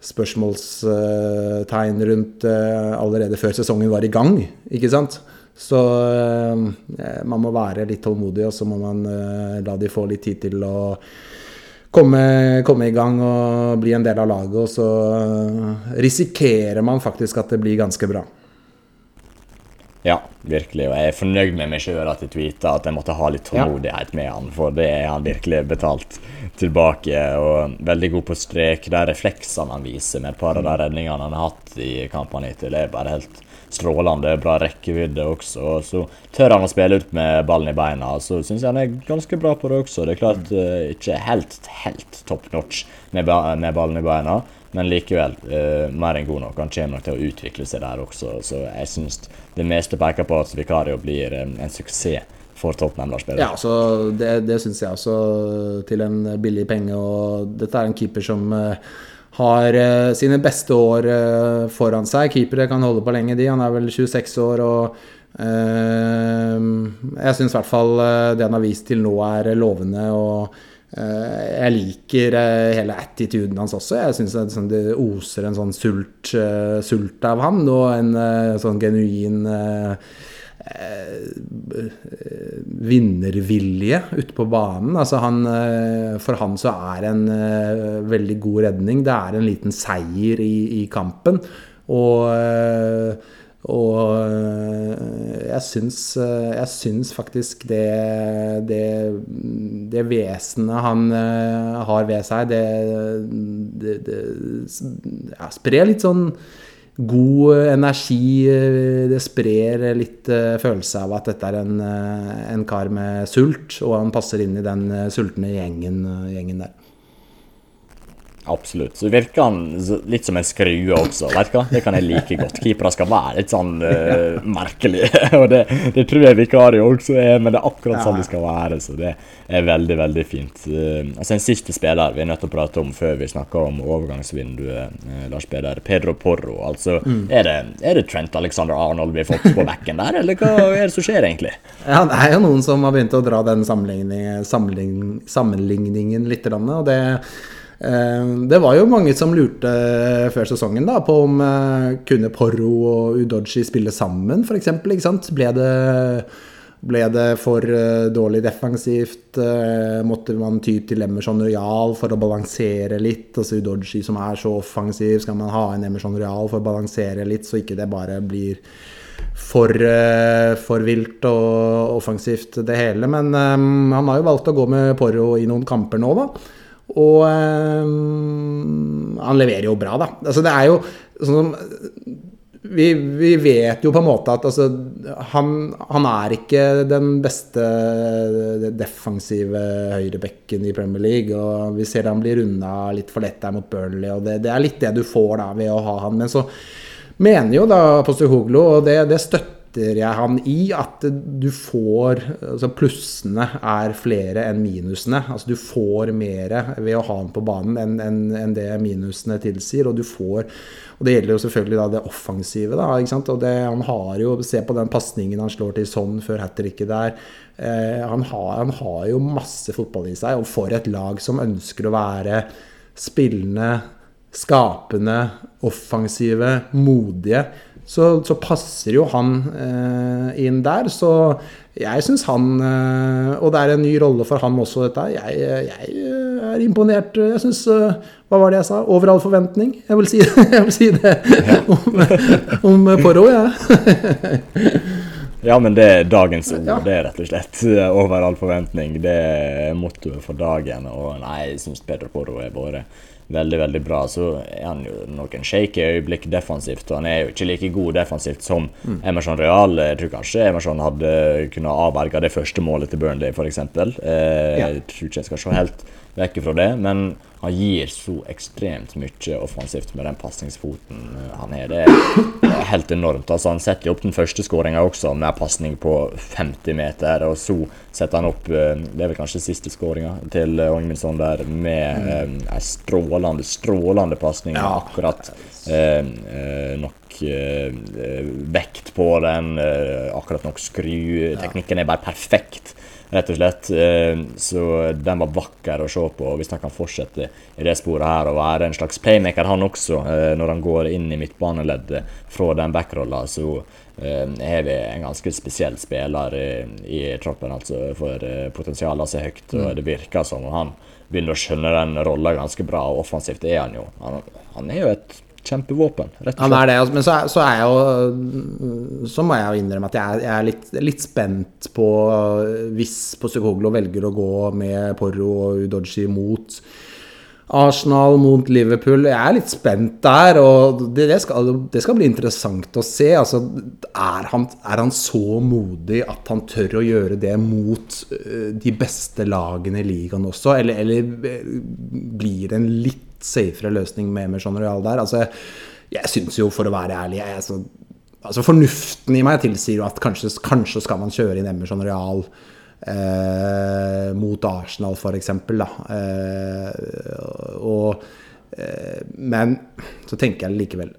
spørsmålstegn rundt eh, allerede før sesongen var i gang, ikke sant? Så eh, man må være litt tålmodig, og så må man eh, la de få litt tid til å komme, komme, i gang og bli en del av laget. Og så eh, risikerer man faktisk at det blir ganske bra. Ja, virkelig. Og jeg er fornøyd med meg sjøl at jeg tweeta at jeg måtte ha litt tålmodighet med han, for det er han virkelig betalt tilbake. Og veldig god på strek. De refleksene han viser med et par av de redningene han har hatt i kampene hittil, er bare helt strålende. Bra rekkevidde også. Og så tør han å spille ut med ballen i beina. Så syns jeg han er ganske bra på det også. Det er klart uh, ikke helt, helt top notch med ballen i beina. Men likevel uh, mer enn god nok. Han kommer nok til å utvikle seg der også. Så jeg syns det meste peker på at Vikario blir en, en suksess for Tottenham. Ja, så det, det syns jeg også, til en billig penge. Og dette er en keeper som uh, har uh, sine beste år uh, foran seg. Keepere kan holde på lenge, de. Han er vel 26 år og uh, Jeg syns i hvert fall det han har vist til nå, er lovende. og jeg liker hele attituden hans også. Jeg syns det, det, oser en sånn sult, sult av han, og en sånn genuin vinnervilje ute på banen. Altså han, for han så er en veldig god redning. Det er en liten seier i, i kampen. Og og eh, jeg syns, eh, jeg syns faktisk det, det, det vesenet han eh, har ved seg, det, det, ja, sprer litt sånn god energi. Det sprer litt følelse av at dette er en, en kar med sult, og han passer inn i den sultne gjengen, gjengen der. Absolutt. Så virker han litt som en skrue også. Vet du hva? Det kan jeg like godt. Keepere skal være litt sånn uh, merkelige. og det, det, tror jeg Vikario også er, men det er akkurat sånn det skal være. Så det er veldig, veldig fint. Uh, altså En siste spiller vi er nødt til å prate om før vi snakker om overgangsvinduet, uh, Lars Peder. Pedro Porro. Altså, mm. er, det, er, det, Trent Alexander Arnold vi har fått på bekken der, eller hva er det som skjer egentlig? Ja, Det er jo noen som har begynt å dra den sammenligningen, sammenligningen litt. Og det det var jo mange som lurte før sesongen da, på om eh, kunne Porro og Udoji spille sammen, f.eks. Ble det, ble det for eh, dårlig defensivt? Måtte man ty til Emerson Royal for å balansere litt? Altså Udoji som er så offensiv, skal man ha en Emerson Royal for å balansere litt, så ikke det bare blir for, for vilt og offensivt, det hele. Men um, han har jo valgt å gå med Porro i noen kamper nå, da. Og um, han leverer jo bra, da. Altså, det er jo sånn vi, vi, vet jo på en måte at altså, han, han, er ikke den beste defensive høyrebekken i Premier League. Og vi ser han blir runda litt for lett der mot Burnley, og det, det, er litt det du får da ved å ha han. Men så mener jo da Postecoglou, og det, det støtter støtter jeg han i at du får altså Plussene er flere enn minusene. Altså du får mer ved å ha han på banen enn, enn, enn det minusene tilsier. Og du får Og det gjelder jo selvfølgelig det offensive. da, ikke sant? Og det, Han har jo Se på den pasningen han slår til sånn før hat tricket der. Eh, han, har, han har jo masse fotball i seg. Og for et lag som ønsker å være spillende, skapende, offensive, modige så, så passer jo han eh, inn der. Så jeg syns han eh, Og det er en ny rolle for han også, dette. Jeg, jeg eh, er imponert. Jeg syns eh, Hva var det jeg sa? Over all forventning. Jeg vil si, jeg vil si det om, om Poro, jeg. Ja. Ja, men det er dagens ord. Ja. Det er rett og slett over all forventning. Det er mottoet for dagen. Og nei, jeg syns Peder Poro er bare veldig veldig bra. Så er han jo noen shaky øyeblikk defensivt, og han er jo ikke like god defensivt som mm. Emerson Real. Jeg tror kanskje Emerson hadde kunnet avverga det første målet til Burnley, f.eks. Eh, ja. Jeg tror ikke jeg skal se helt vekk fra det, men han gir så ekstremt mye offensivt med den pasningsfoten eh, han har. Det er helt enormt. Altså, han setter opp den første skåringa også med en pasning på 50 meter, og så setter han opp eh, Det er vel kanskje siste skåringa til Ongminsson der med mm. eh, ei strålende, strålende pasning. Ja. Akkurat eh, eh nok eh, vekt på den, akkurat nok skru. Teknikken er bare perfekt rett og slett. Eh, så den var vakker å se på. og Hvis han kan fortsette i det sporet her og være en slags playmaker, han også, eh, når han går inn i midtbaneleddet fra den backrolla, så eh, har vi en ganske spesiell spiller i, troppen. altså For potensialet er høyt, og mm. det virker som om han begynner å skjønne den rolla ganske bra. og Offensivt er han jo. Han, han er jo et kjempevåpen. rett og slett. Han er det, altså, men så, så, er jeg jo Så må jeg jo innrømme at jeg, jeg er litt, litt, spent på Hvis Postecoglou velger å gå med Porro og Udoji mot Arsenal mot Liverpool. Jeg er litt spent der, og det, det, skal, det skal, bli interessant å se. Altså, er, han, er, han, så modig at han tør å gjøre det mot uh, de beste lagene i ligaen også? Eller, eller eh, blir det en litt safere løsning med Emerson Royal der. Altså, jeg syns jo, for å være ærlig jeg, så, altså Fornuften i meg tilsier jo at kanskje, kanskje skal man kjøre inn Emerson Royal eh, mot Arsenal, f.eks. Eh, og, eh, men så tenker jeg likevel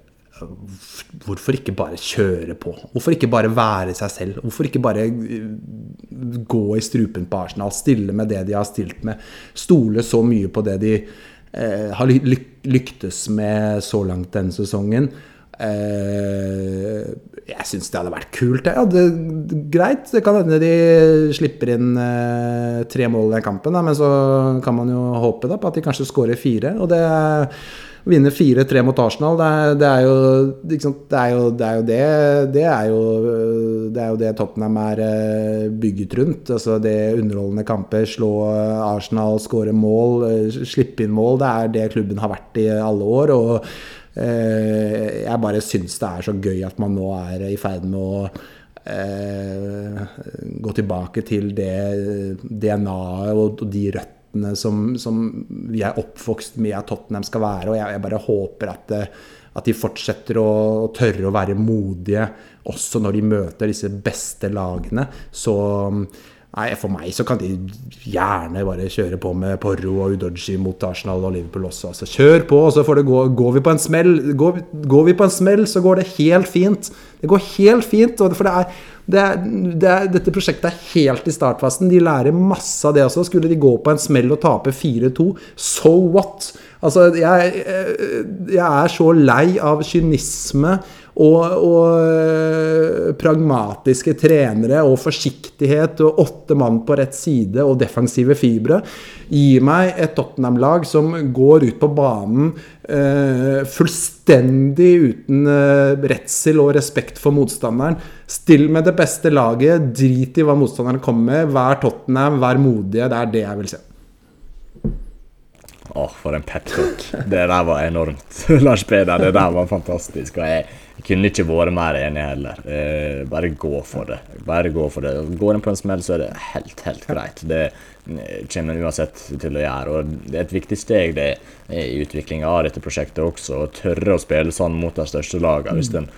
Hvorfor ikke bare kjøre på? Hvorfor ikke bare være seg selv? Hvorfor ikke bare eh, gå i strupen på Arsenal? Stille med det de har stilt med? Stole så mye på det de har lyktes med så langt denne sesongen? Eh, jeg syns det hadde vært kult. Ja, det, greit, det kan hende de slipper inn eh, tre mål i den kampen, men så kan man jo håpe da, på at de kanskje skårer fire. Og det vinne 4-3 mot Arsenal, det er, det, er jo, det, er jo, det, er jo, det det er jo det er jo det Tottenham er eh, bygget rundt. Altså det underholdende kamper, slå Arsenal, skåre mål, slippe inn mål. Det er det klubben har vært i alle år. og Eh, jeg bare syns det er så gøy at man nå er i ferd med å eh, gå tilbake til det DNA-et og de røttene som, som, vi er oppvokst med at Tottenham skal være. Og jeg, jeg bare håper at, at, de fortsetter å tørre å være modige også når de møter disse beste lagene. Så Nei, For meg så kan de gjerne bare kjøre på med Porro og Udoji mot Arsenal og Liverpool også. Altså, kjør på, og så får det gå. Går vi på en smell, går, går vi på en smell, så går det helt fint. Det går helt fint. for det er, det er, det er, dette prosjektet er helt i startfasen. De lærer masse av det også. Skulle de gå på en smell og tape 4-2, so what? Altså, jeg, jeg er så lei av kynisme og, og, eh, pragmatiske trenere og forsiktighet og åtte mann på rett side og defensive fibre. Gi meg et Tottenham-lag som går ut på banen eh, fullstendig uten eh, redsel og respekt for motstanderen. Still med det beste laget, drit i hva motstanderen kommer med. Vær Tottenham, vær modige. Det er det jeg vil se. Åh, oh, for en peptalk. Det der var enormt. Lars Peder, det der var fantastisk. Og jeg jeg kunne ikke vært mer enig heller. Eh, bare gå for det. Bare gå for det. Går en på en smell, så er det helt, helt greit. Det eh, kommer uansett til å gjøre. Og det er et viktig steg det i utviklinga av dette prosjektet også, å tørre å spille sånn mot de største lagene. Hvis en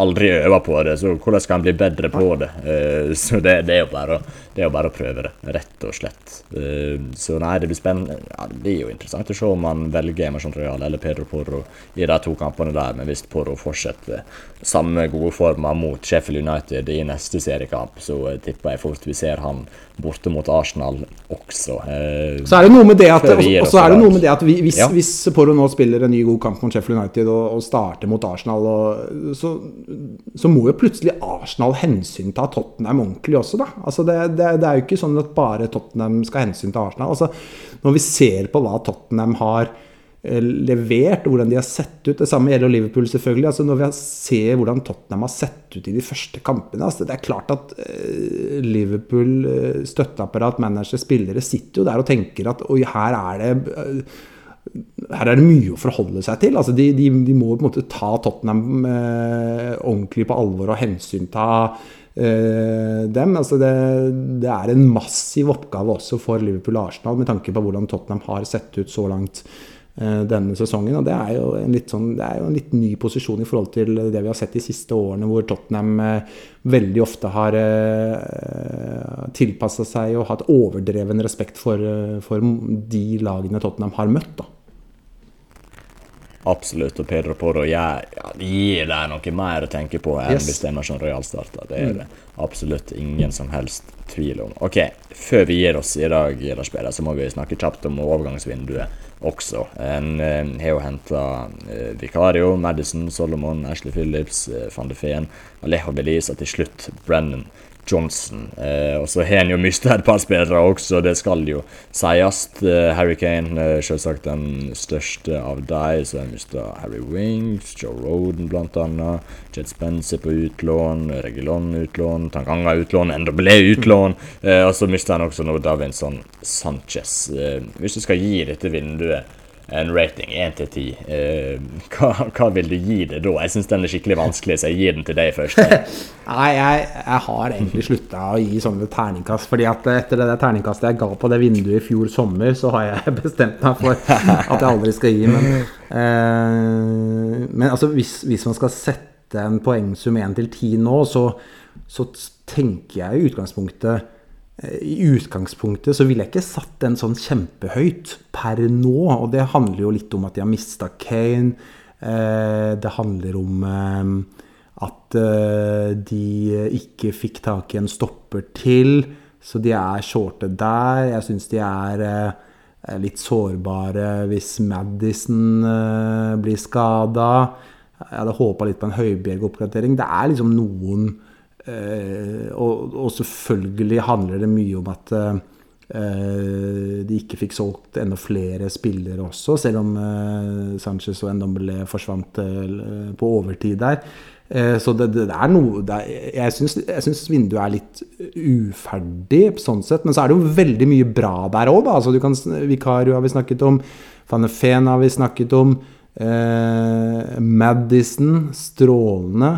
aldri øver på det, så hvordan skal en bli bedre på det? Uh, så det, det, er jo bare, det, er jo bare, å prøve det, rett og slett. Uh, så nei, det blir spennende. Ja, det blir jo interessant å se om man velger Emerson Royal eller Pedro Porro i de to kampene der, men hvis Porro fortsetter samme gode former mot Sheffield United i neste seriekamp, så tipper jeg fort vi ser han borte mot Arsenal også. Eh, så er det noe med det at, også, det noe med det at vi, hvis, ja. hvis Poro nå spiller en ny god kamp mot Sheffield United og, og starter mot Arsenal, og, så, så, må jo plutselig Arsenal hensynta Tottenham ordentlig også, da. Altså det, det, det, er jo ikke sånn at bare Tottenham skal hensynta Arsenal. Altså, når vi ser på hva Tottenham har levert, og hvordan de har sett ut. Det samme gjelder Liverpool, selvfølgelig. Altså når vi ser hvordan Tottenham har sett ut i de første kampene altså Det er klart at uh, Liverpool, uh, støtteapparat, manager, spillere sitter jo der og tenker at oi, her er det her er det mye å forholde seg til. Altså de, de, de må på en måte ta Tottenham ordentlig på alvor og hensynta dem. Altså det, det, er en massiv oppgave også for Liverpool og Arsenal med tanke på hvordan Tottenham har sett ut så langt Eh, denne sesongen. og Det er jo en litt, sånn, det er jo en litt ny posisjon i forhold til det vi har sett de siste årene, hvor Tottenham eh, veldig ofte har eh, tilpassa seg og hatt overdreven respekt for, for, de lagene Tottenham har møtt. da. Absolutt. Og Pedro Porro ja, gir deg noe mer å tenke på enn yes. hvis Emerson Royal starter. Det er mm. det absolutt ingen som helst tvil om. Ok, Før vi gir oss i dag, så må vi snakke kjapt om overgangsvinduet også. En uh, har jo henta eh, Vicario, Madison, Solomon, Ashley Phillips, uh, van de Feen, Alejo Belize og til slutt Brennan Johnson. Eh, og så har han jo mista et par spillere også, det skal jo sies. Eh, Harry Kane er selvsagt den største av dem. Så har mista Harry Wings, Joe Roden bl.a. Jed Spencer på utlån, Regulon utlån, Tanganga utlån, NWE utlån. Eh, og så mista han også noe Davinson Sanchez. Eh, hvis du skal gi dette vinduet en rating 1 til 10, eh, hva, vil du gi det da? Jeg syns den er skikkelig vanskelig, så jeg gir den til deg først. Nei, jeg, jeg, har egentlig slutta å gi sånne terningkast. fordi at etter det der terningkastet jeg ga på det vinduet i fjor sommer, så har jeg bestemt meg for at jeg aldri skal gi. Men, eh, men altså, hvis, hvis, man skal sette en poengsum 1 til 10 nå, så, så tenker jeg i utgangspunktet i utgangspunktet så ville jeg ikke satt den sånn kjempehøyt per nå. Og det handler jo litt om at de har mista Kane. det handler om at de ikke fikk tak i en stopper til, så de er shorte der. Jeg syns de er litt sårbare hvis Madison blir skada. Jeg hadde håpa litt på en Høibjerg-oppgradering. Det er liksom noen eh, og, og, selvfølgelig handler det mye om at eh, de ikke fikk solgt enda flere spillere også, selv om eh, Sanchez og Ndombele forsvant eh, på overtid der. Eh, så det, det, er noe det er, Jeg syns vinduet er litt uferdig sånn sett. Men så er det jo veldig mye bra der òg, da. Altså, du kan, Vikario har vi snakket om. Fanefen har vi snakket om. Eh, Madison, strålende.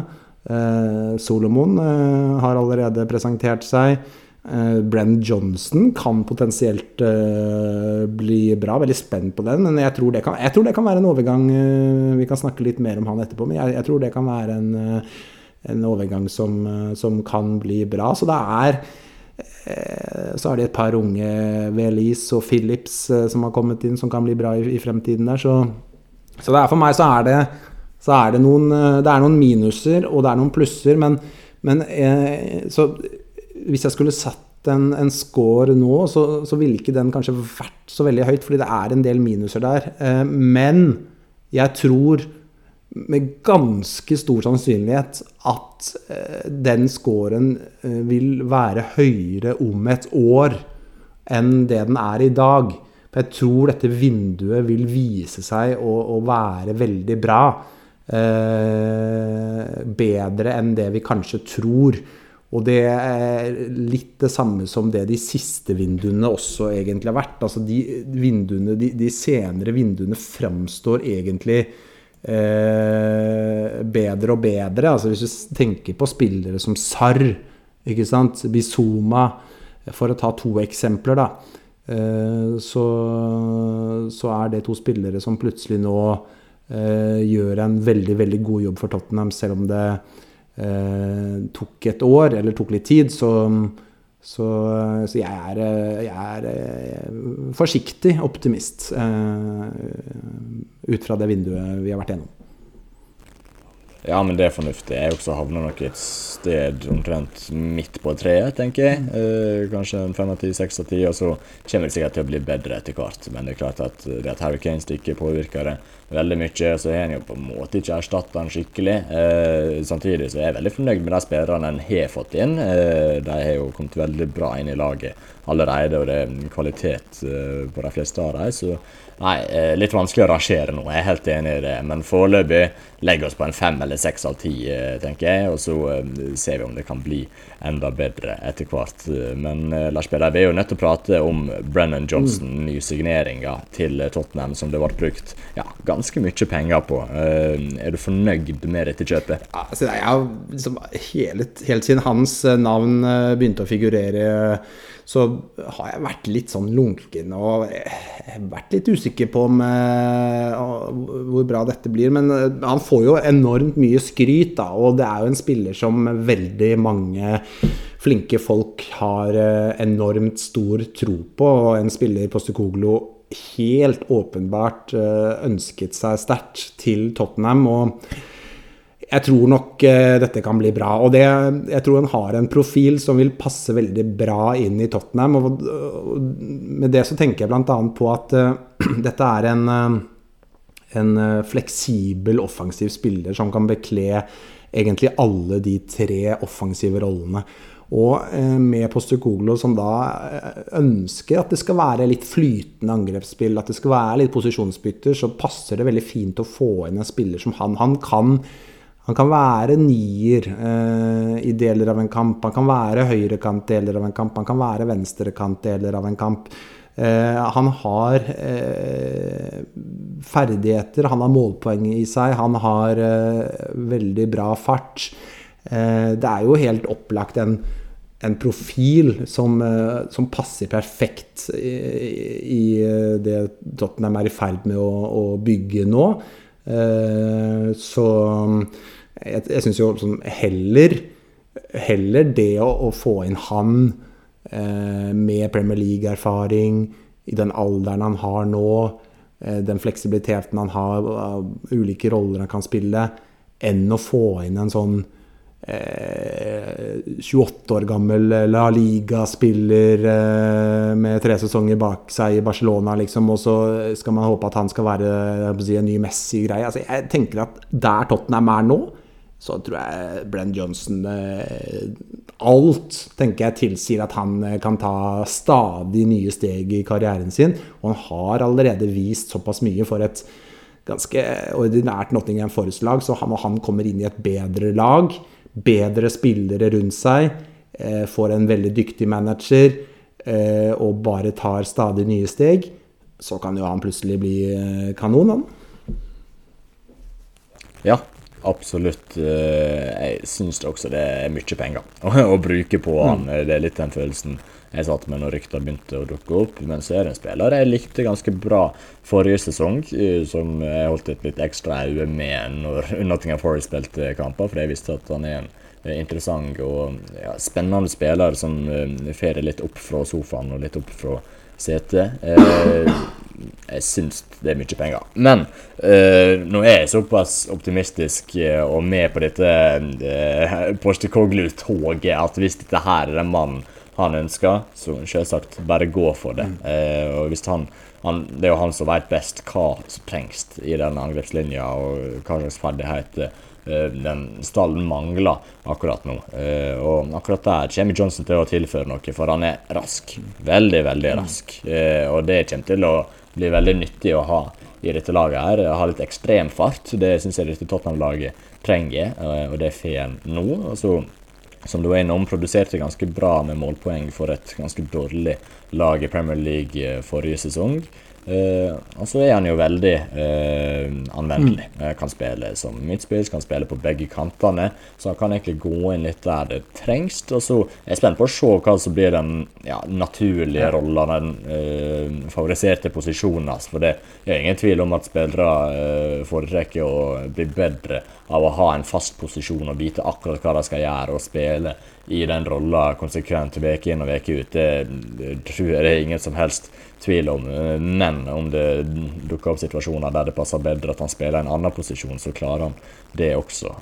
Eh, Solomon eh, har allerede presentert seg. Eh, Brenn Johnson kan potensielt bli bra. Veldig spent på den. Men jeg tror kan, tror det kan være en overgang Vi kan snakke litt mer om han etterpå, men jeg, jeg tror det kan være en, en overgang som, som, kan bli bra. Så det er så har de et par unge, Velis og Phillips, som har kommet inn, som kan bli bra i, i fremtiden der. Så så for meg så er, det, så er det, noen, eh, det er noen minuser og det er noen plusser, men, men eh, så hvis jeg skulle satt en, en score nå, så, så, ville ikke den kanskje vært så veldig høyt, fordi det er en del minuser der. Eh, men jeg tror med ganske stor sannsynlighet at eh, den scoren eh, vil være høyere om et år enn det den er i dag. For jeg tror dette vinduet vil vise seg å, å være veldig bra. Eh, bedre enn det vi kanskje tror. Og det er litt det samme som det de siste vinduene også egentlig har vært. Altså de, vinduene, de, de senere vinduene framstår egentlig eh, bedre og bedre. Altså hvis du tenker på spillere som Sarr, ikke sant? Bizuma, for å ta to eksempler, da. Eh, så, så, er det to spillere som plutselig nå gjør en veldig, veldig god jobb for Tottenham, selv om det eh, tok et år, eller tok litt tid. Så, så, så jeg, er, jeg, er, forsiktig optimist ut fra det vinduet vi har vært gjennom. Ja, men det er fornuftig. Jeg også havner nok et sted omtrent midt på treet, tenker jeg. Eh, kanskje en fem av ti, seks av ti, og så kommer det sikkert til å bli bedre etter hvert. Men det er klart at det at Harry Kane stikker påvirker det veldig mye, så har en jo på en måte ikke erstatta han skikkelig. Eh, samtidig så er jeg veldig fornøyd med de spillerne en har fått inn. Eh, de har jo kommet veldig bra inn i laget allerede, og det er kvalitet eh, på de fleste av dem. Så Nei, eh, litt vanskelig å rangere nå, jeg er helt enig i det. Men foreløpig legger oss på en fem eller seks av ti, eh, tenker jeg. Og så eh, ser vi om det kan bli enda bedre etter hvert. Men Lars Peder, vi er jo nødt til å prate om Brennan Johnson, mm. nysigneringa til Tottenham, som det ble brukt ja, ganske mye penger på. Er du fornøyd med dette kjøpet? Ja, altså, jeg, liksom, helt, helt siden hans navn begynte å figurere så har jeg vært litt sånn lunken og vært litt usikker på om, hvor bra dette blir. Men han får jo enormt mye skryt, da, og det er jo en spiller som veldig mange flinke folk har enormt stor tro på. Og en spiller på Stukoglo helt åpenbart ønsket seg sterkt til Tottenham. og jeg tror nok uh, dette kan bli bra. Og det, jeg tror han har en profil som vil passe veldig bra inn i Tottenham. Og, med det så tenker jeg bl.a. på at uh, dette er en, en fleksibel offensiv spiller som kan bekle egentlig alle de tre offensive rollene. Og med Postukoglo som da ønsker at det skal være litt flytende angrepsspill, at det skal være litt posisjonsbytter, så passer det veldig fint å få inn en spiller som han. Han kan han kan være nier eh, i deler av en kamp. Han kan være høyrekant deler av en kamp. Han kan være venstrekant deler av en kamp. Eh, han har eh, ferdigheter, han har målpoeng i seg, han har eh, veldig bra fart. Eh, det er jo helt opplagt en, en profil som, eh, som, passer perfekt i, i, det Tottenham er i ferd med å, å bygge nå. Eh, så jeg, jeg syns jo sånn heller, heller det å, å, få inn han eh, med Premier League-erfaring i den alderen han har nå, den fleksibiliteten han har, ulike roller han kan spille, enn å få inn en sånn 28 år gammel La Liga-spiller med tre sesonger bak seg i Barcelona, liksom, og så skal man håpe at han skal være si, en ny Messi-greie. Altså, jeg tenker at der Tottenham er nå, så tror jeg Brenn Johnson eh, Alt tenker jeg tilsier at han eh, kan ta stadig nye steg i karrieren sin. Og han har allerede vist såpass mye for et ganske ordinært Nottingham Forest-lag. Så når han kommer inn i et bedre lag, bedre spillere rundt seg, eh, får en veldig dyktig manager og bare tar stadig nye steg, så kan jo han plutselig bli kanon, han. Ja, Absolutt. Eh, jeg syns også det er mye penger å, bruke på han. Mm. Det er litt den følelsen jeg satt med når rykta begynte å dukke opp. Men så er spiller jeg likte ganske bra forrige sesong, eh, som jeg holdt et litt ekstra øye med når Nottingham Forest spilte kamper, for jeg visste at han er en eh, interessant og ja, spennende spiller som fer litt opp fra sofaen og litt opp fra setet. Eh, jeg syns det er mye penger. Men uh, nå er jeg såpass optimistisk og med på dette uh, Porstekoglu-toget at hvis dette her er den mannen han ønsker, så selvsagt bare gå for det. Uh, og hvis han, han, Det er jo han som vet best hva som trengs i den angrepslinja, og hva slags ferdigheter den stallen mangler akkurat nå. Og akkurat der kommer Johnson til å tilføre noe, for han er rask. Veldig, veldig rask. Og det kommer til å bli veldig nyttig å ha i dette laget. her. Ha litt ekstrem fart. Det syns jeg dette Tottenham-laget trenger, eh, og det får en nå. Og så, som du er innom, produserte ganske bra med målpoeng for et ganske dårlig lag i Premier League eh, forrige sesong. Uh, så er han jo veldig uh, anvendelig. Mm. kan spille som midtspiss, kan spille på begge kantene. Så han kan egentlig gå inn litt der det trengs. Og så er jeg spent på å se hva som blir den ja, naturlige rolla, den uh, favoriserte posisjonen hans. For det er ingen tvil om at spillere foretrekker å bli bedre av å ha en fast posisjon og vite akkurat hva de skal gjøre, og spille i den rolla konsekvent uke inn og uke ut. Det tror jeg det er ingen som helst tvil om. Men om det dukker opp situasjoner der det passer bedre at han spiller en annen posisjon, så klarer han det også.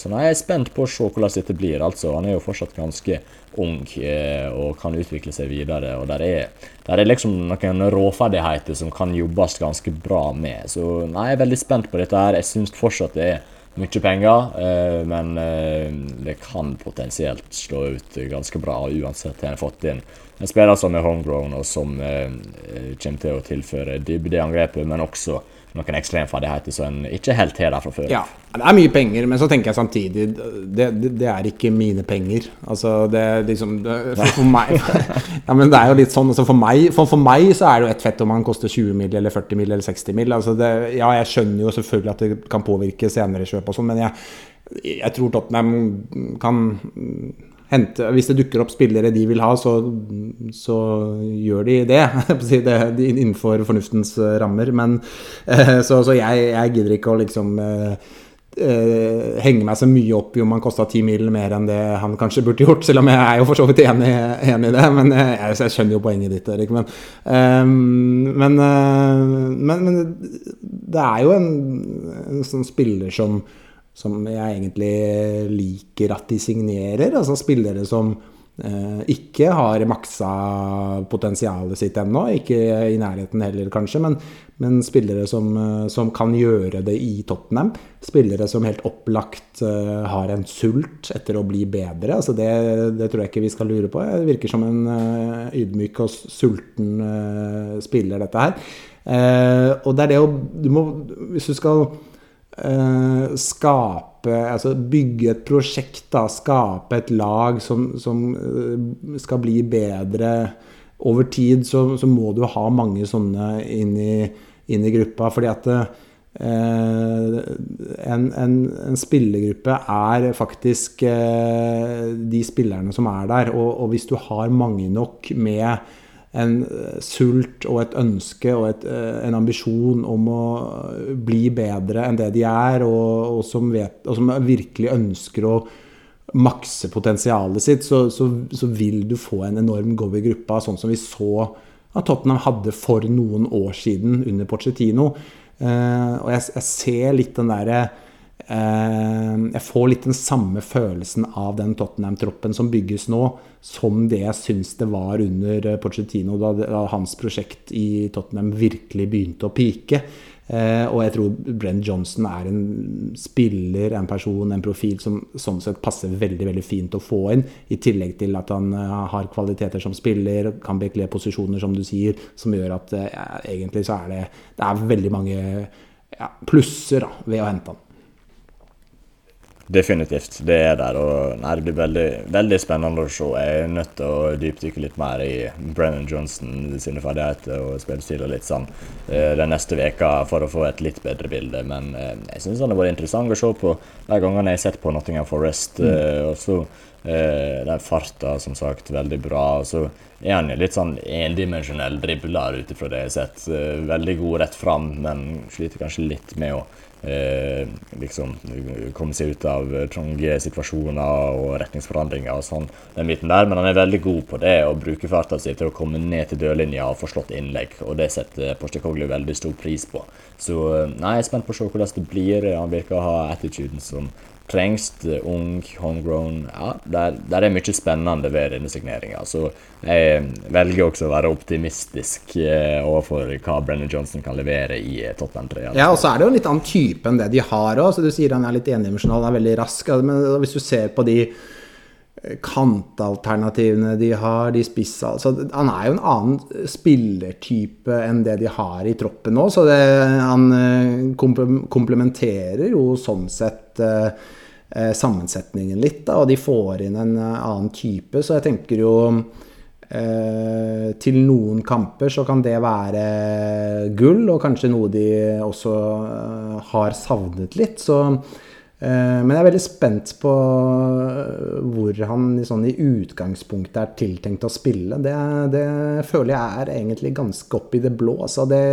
Så nei, jeg er spent på å se hvordan dette blir. Altså, han er jo fortsatt ganske ung eh, og kan utvikle seg videre. Og der er, der er liksom noen råferdigheter som kan jobbes ganske bra med. Så nei, jeg er veldig spent på dette her. Jeg syns fortsatt det er mye penger, eh, men det kan potensielt slå ut ganske bra uansett. Jeg har fått inn en spiller som er homegrown, og som eh, kommer til å tilføre dybde i angrepet, men også noen ekstremferdigheter som en ikke helt har der fra før. Ja, det er mye penger, men så tenker jeg samtidig Det, det, det er ikke mine penger. Altså, det er liksom det, for, for, meg Ja, men det er jo litt sånn altså for, meg, for, for, meg så er det jo ett fett om han koster 20 mill. eller 40 mill. eller 60 mill. Altså ja, jeg skjønner jo selvfølgelig at det kan påvirke senere kjøp og sånn, men jeg, jeg tror Tottenham kan hente, Hvis det dukker opp spillere de vil ha, så, så gjør de det. det. Innenfor fornuftens eh, rammer. Men, eh, så, så jeg, jeg, gidder ikke å liksom eh, henge meg så mye opp i om han kosta ti mil mer enn det han kanskje burde gjort, selv om jeg er jo for så vidt enig, enig i det. Men jeg, jeg, skjønner jo poenget ditt, Erik. Men, men, men, men, det er jo en, en sånn spiller som som jeg egentlig liker at de signerer. Altså spillere som eh, ikke har maksa potensialet sitt ennå. Ikke i nærheten heller, kanskje, men, men spillere som, eh, som, kan gjøre det i Tottenham. Spillere som helt opplagt eh, har en sult etter å bli bedre. Altså det, det, tror jeg ikke vi skal lure på. Det virker som en eh, ydmyk og sulten eh, spiller, dette her. Eh, og det er det å du må, Hvis du skal skape Altså bygge et prosjekt, da. Skape et lag som, som uh, skal bli bedre over tid, så, så, må du ha mange sånne inn i, inn i gruppa. Fordi at eh, en, en, en, spillergruppe er faktisk de spillerne som er der. Og, og hvis du har mange nok med en eh, sult og et ønske og et, eh, en ambisjon om å bli bedre enn det de er, og, og, som, vet, og som, virkelig ønsker å makse potensialet sitt, så, så, så, vil du få en enorm go i gruppa, sånn som vi så at Tottenham hadde for noen år siden under Pochettino. Eh, og jeg, jeg ser litt den derre eh, Jeg får litt den samme følelsen av den Tottenham-troppen som bygges nå, som det jeg syns det var under Pochettino, da, da hans prosjekt i Tottenham virkelig begynte å pike. Eh, og jeg tror Brenn Johnson er en spiller, en person, en profil som sånn sett passer veldig veldig fint å få inn. I tillegg til at han har kvaliteter som spiller, kan bekle posisjoner, som du sier, som gjør at uh, egentlig så er det, det er veldig mange ja, plusser da, ved å hente han. Definitivt, det er der. og nei, Det blir veldig, veldig, spennende å se. Jeg er nødt til å dypdykke litt mer i Brennan Johnson sine ferdigheter og spillestil og litt sånn eh, den neste veka for å få et litt bedre bilde. Men eh, jeg syns han har vært interessant å se på de gangene jeg har sett på Nottingham Forest. Mm. Eh, og så den farta, som sagt, veldig bra. og så er han litt sånn endimensjonell dribler ut ifra det jeg har sett. Veldig god rett fram, men sliter kanskje litt med å liksom komme seg ut av trange situasjoner og retningsforandringer og sånn, den biten der. Men han er veldig god på det, å bruke farta si til å komme ned til dørlinja og få slått innlegg. Og det setter Postekoglu veldig stor pris på. Så nei, jeg er spent på å se hvordan det blir. Han virker å ha attituden som trengs. Ung, homegrown Ja, der, der er mye spennende ved denne signeringa. Så jeg velger også å være optimistisk eh, overfor hva Brennan Johnson kan levere i eh, Tottenham 3. Ja, og så er det jo en litt annen type enn det de har òg. Du sier han er litt endimensjonal, er veldig rask. Men hvis du ser på de eh, kantalternativene de har, de spissa altså, Han er jo en annen spillertype enn det de har i troppen nå, så det, han komplementerer jo sånn sett eh, sammensetningen litt. Da, og de får inn en eh, annen type. Så jeg tenker jo eh, Til noen kamper så kan det være gull, og kanskje noe de også eh, har savnet litt. Så eh, men jeg er veldig spent på eh, hvor han sånn, i utgangspunktet er tiltenkt å spille. Det, det, føler jeg er egentlig ganske opp i det blå. Så det,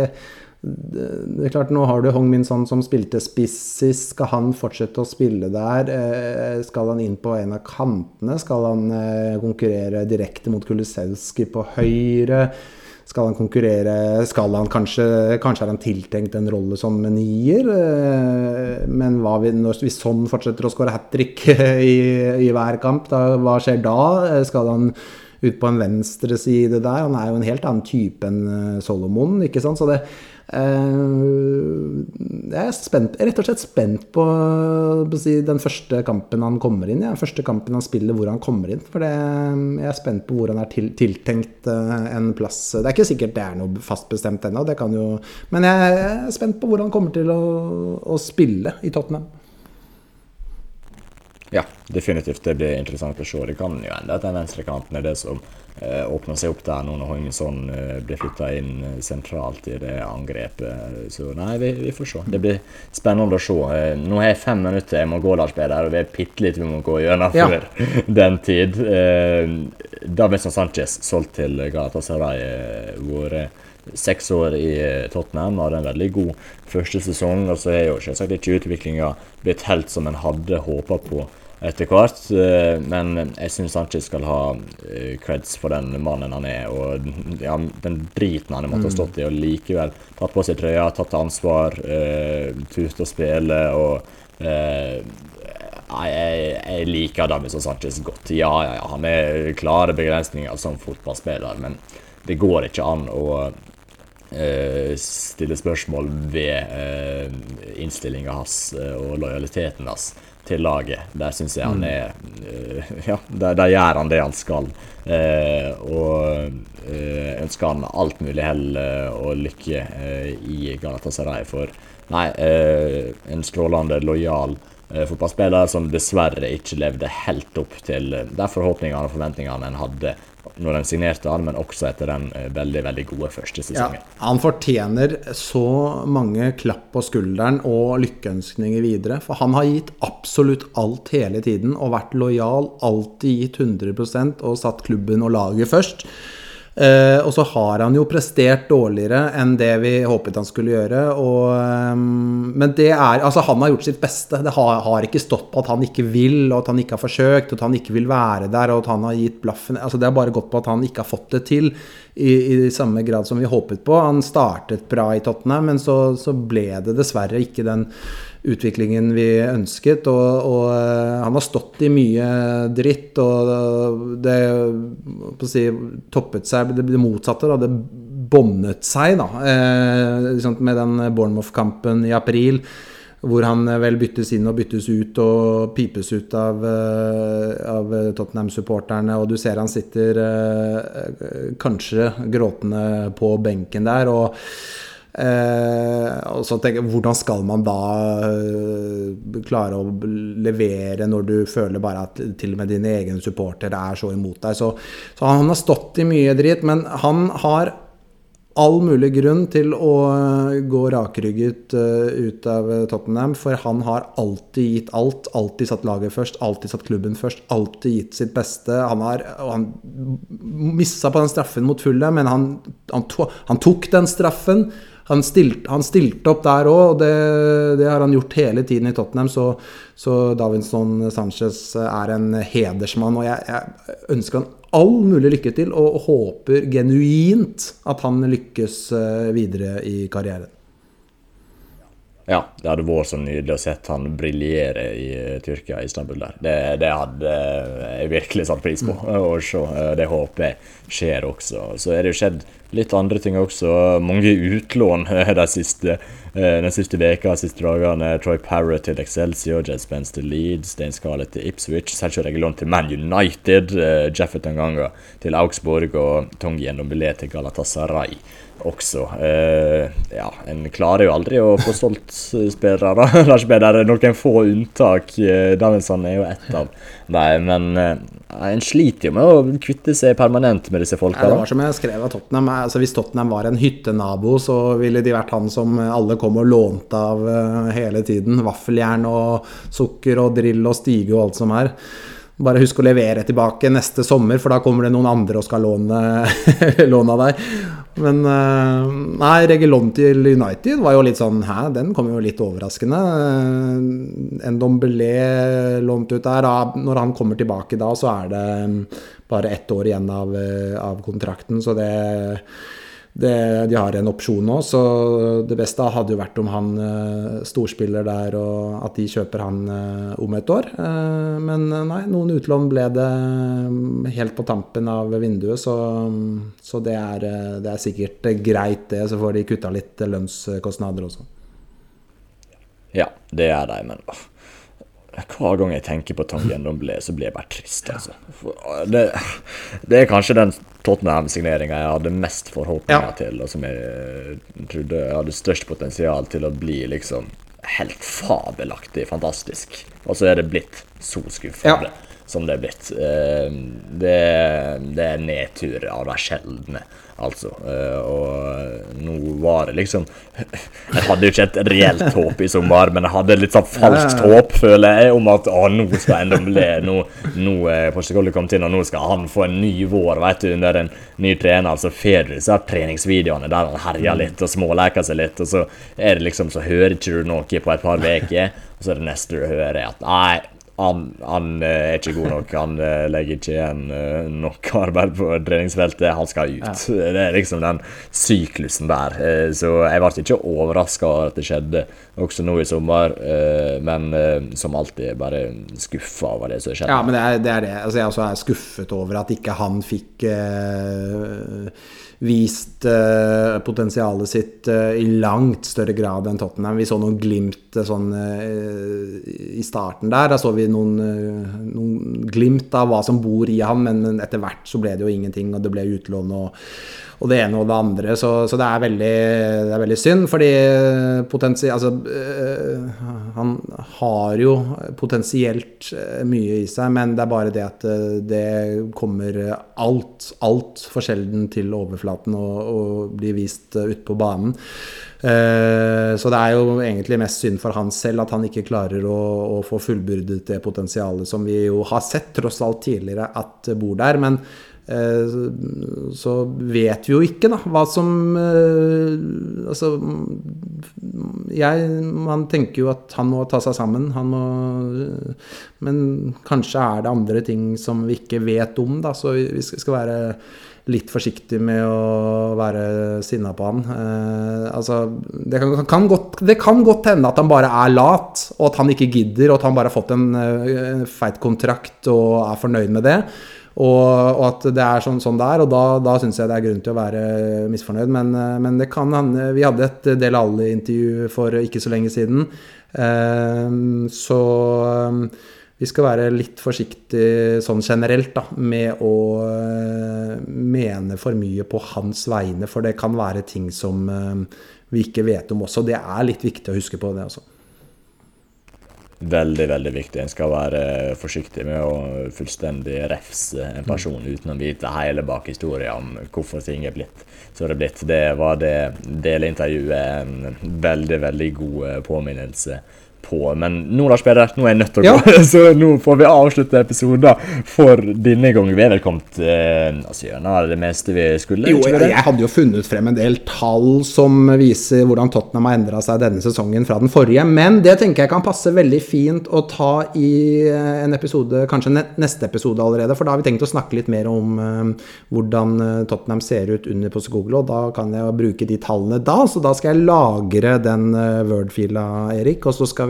det er klart, Nå har du Hong Min Son som spilte spissis. Skal han fortsette å spille der? Eh, skal han inn på en av kantene? Skal han eh, konkurrere direkte mot Kulisevskij på høyre? Skal han konkurrere Skal han kanskje Kanskje er han tiltenkt en rolle som nier? Eh, men hva hvis sånn fortsetter å skåre hat trick i, i hver kamp, da, hva skjer da? Skal han ut på en venstre side der? Han er jo en helt annen type enn Solomon, ikke sant? Så det jeg er spent, rett og slett spent på, på si, den første kampen han kommer inn i. Ja. Første kampen han spiller hvor han kommer inn. For det, jeg er spent på hvor han er til, tiltenkt eh, en plass. Det er ikke sikkert det er noe fastbestemt ennå, men jeg er spent på hvor han kommer til å, å spille i Tottenham. Ja, definitivt. Det blir interessant å se. Det kan jo hende at den venstrekanten er det som eh, åpner seg opp der nå når Hoinesson eh, blir flytta inn eh, sentralt i det angrepet. Så nei, vi, vi, får se. Det blir spennende å se. Nå har jeg fem minutter jeg må gå, Lars Peder, og vi er bitte litt vi må gå gjennom ja. før den tid. Eh, Davidson Sanchez solgt til Galatasaray, vært seks år i Tottenham, hadde en veldig god første sesong. Og så er jo selvsagt ikke utviklinga blitt helt som en hadde håpa på etter hvert. Eh, men jeg syns Sanchez skal ha eh, creds for den mannen han er, og ja, den driten han har ha stått i, og likevel tatt på seg trøya, tatt ansvar, uh, turt å spille og uh, jeg, jeg, liker Davison Sanchez godt. Ja, ja, ja, han er klare begrensninger som fotballspiller, men det går ikke an å uh, stille spørsmål ved uh, innstillinga hans og lojaliteten hans til laget. Der syns jeg han er uh, Ja, der, der, gjør han det han skal. Eh, og eh, ønsker han alt mulig hell og lykke i Galatasaray. For nei, en strålende lojal fotballspiller som dessverre ikke levde helt opp til de forhåpningene og forventningene en hadde når de signerte han, men også etter den eh, veldig veldig gode første sesongen. Ja, han fortjener så mange klapp på skulderen og lykkeønskninger videre. For han har gitt absolutt alt hele tiden og vært lojal, alltid gitt 100% og satt klubben og laget først. Uh, og så har han jo prestert dårligere enn det vi håpet han skulle gjøre. Og, um, men det er Altså, han har gjort sitt beste. Det har, har, ikke stått på at han ikke vil, og at han ikke har forsøkt, og at han ikke vil være der, og at han har gitt blaffen Altså, det har bare gått på at han ikke har fått det til i, i samme grad som vi håpet på. Han startet bra i Tottenham, men så, så ble det dessverre ikke den utviklingen vi ønsket. Og, og, eh, han har stått i mye dritt, og det si, toppet seg Det, motsatte. Da. Det båndet seg da, eh, med den Bournemouth-kampen i april. Hvor han vel byttes inn og byttes ut og pipes ut av, eh, av Tottenham-supporterne. Og du ser han sitter eh, kanskje gråtende på benken der. og Eh, og så tenker jeg, Hvordan skal man da eh, klare å levere når du føler bare at til og med dine egne supportere er så imot deg? Så, så, han har stått i mye dritt, men han har all mulig grunn til å gå rakrygget ut av Tottenham, for han har alltid gitt alt. Alltid satt laget først, alltid satt klubben først, alltid gitt sitt beste. Han har han missa på den straffen mot Fulle, men han, han, to, han tok den straffen han, stilt, han stilte opp der òg, og det, det, har han gjort hele tiden i Tottenham. Så, så Davinson Sanchez er en hedersmann, og jeg, jeg, ønsker han all mulig lykke til, og håper genuint at han lykkes eh, videre i karrieren. Ja, det hadde vært så nydelig å sett han briljere i Tyrkia Tyrkia, Istanbul der. Det, det hadde jeg virkelig satt pris på og å se. Eh, det håper jeg skjer også. Så er det jo skjedd litt andre ting også. Mange utlån de siste, eh, den siste veka, de siste dagene. Troy Parrott til Excelsior, Jed Spence til Leeds, Dane Scarlett til Ipswich, Sergio Regulon til Man United, Jeffet Nganga til Augsburg og Tongi Ndombele til Galatasaray også. Eh, ja, en klarer jo aldri å få solgt spillere. Lars B, det er noen få unntak. Davinson er jo ett av dem. Men eh, en sliter jo med å kvitte seg permanent med disse folka. Ja, det var som jeg skrev av Tottenham. Altså, hvis Tottenham var en hyttenabo, så ville de vært han som alle kom og lånte av uh, hele tiden. Vaffeljern og sukker og drill og stige og alt som er. Bare husk å levere tilbake neste sommer, for da kommer det noen andre og skal låne, låne av deg. Men eh, nei, Regulon til United var jo litt sånn Hæ, den kom jo litt overraskende. Eh, en Dombelé lånt ut der. Når han kommer tilbake da, så er det bare ett år igjen av, eh, av kontrakten, så det det, de har en opsjon nå, så det beste hadde jo vært om han uh, storspiller der, og at de kjøper han uh, om et år. Uh, men nei, noen utlån ble det um, helt på tampen av vinduet, så, så det, er, det, er, sikkert greit, det. Så får de kutta litt lønnskostnader også. Ja, det er de, men hver gang jeg tenker på Tangen Domblé, så blir jeg bare trist. Altså. Det, det, er kanskje den Tottenham-signeringa jeg hadde mest forhåpninger ja. til, og som jeg trodde hadde størst potensial til å bli liksom helt fabelaktig fantastisk. Og så er det blitt så skuffende ja. Som det er blitt. Eh, det, det er nedtur av de sjeldne altså. Eh, og nå var det liksom Jeg hadde jo ikke et reelt håp i sommer, men jeg hadde litt sånn falskt håp, føler jeg, om at å, nå skal Ndomblé Nå, nå er Porsgrunn kommet inn, og nå skal han få en ny vår vet du, under en ny trener. Altså får du disse treningsvideoene der han herjer litt og småleker seg litt, og så er det liksom så hører ikke du noe på et par uker, og så er det neste du hører, at nei han, han, eh, er ikke god nok. Han eh, legger ikke igjen eh, nok arbeid på treningsfeltet. Han skal ut. Ja. Det er liksom den syklusen der. Så jeg ble ikke overraska over at det skjedde også nå i sommer, men som alltid bare skuffa over det som skjedde. Ja, men det er det. Er det. Altså, jeg også er skuffet over at ikke han fikk uh vist uh, potensialet sitt uh, i langt større grad enn Tottenham. Vi så noen glimt uh, sånn i starten der. Da så vi noen, noen, glimt av hva som bor i ham, men etter hvert så ble det jo ingenting, og det ble utlån og og det ene og det andre. Så, så det, er veldig, det, er veldig, synd, fordi potensi, Altså, øh, han har jo potensielt øh, mye i seg, men det er bare det at øh, det kommer alt, altfor sjelden til overflaten og, og blir vist ute på banen. Så det er jo egentlig mest synd for han selv at han ikke klarer å, å få fullbyrdet det potensialet som vi jo har sett tross alt tidligere at bor der. Men Eh, så vet vi jo ikke, da, hva som eh, Altså jeg, Man tenker jo at han må ta seg sammen. Han må Men kanskje er det andre ting som vi ikke vet om, da, så vi skal være litt forsiktig med å være sinna på han. Eh, altså, det kan, kan, godt, det kan godt hende at han bare er lat, og at han ikke gidder, og at han bare har fått en, en feit kontrakt og er fornøyd med det. Og, og, at det er sånn, sånn det er, og da, da syns jeg det er grunn til å være misfornøyd. Men, eh, men det kan hende Vi hadde et Del Alli-intervju for ikke så lenge siden. Eh, så vi skal være litt forsiktige sånn generelt da, med å mene for mye på hans vegne, for det kan være ting som vi ikke vet om også. Det er litt viktig å huske på det også. Veldig, veldig viktig. En skal være forsiktig med å fullstendig refse en person mm. uten å vite hele bakhistorien om hvorfor ting er blitt så det er blitt. Det var det delintervjuet en veldig, veldig god påminnelse på. Men nå, Lars Peder, nå er jeg nødt til å gå, ja. så nå får vi avslutte episoden for denne gang. Vi er vel kommet eh, altså, gjennom det meste vi skulle? Jo, jeg, jeg, hadde jo funnet frem en del tall som viser hvordan Tottenham har endra seg denne sesongen fra den forrige. Men det tenker jeg kan passe veldig fint å ta i eh, en episode, kanskje neste episode allerede. For da har vi tenkt å snakke litt mer om eh, hvordan Tottenham ser ut under Posegoglo. Da kan jeg bruke de tallene da, så da skal jeg lagre den eh, Word-fila, Erik. Og så skal vi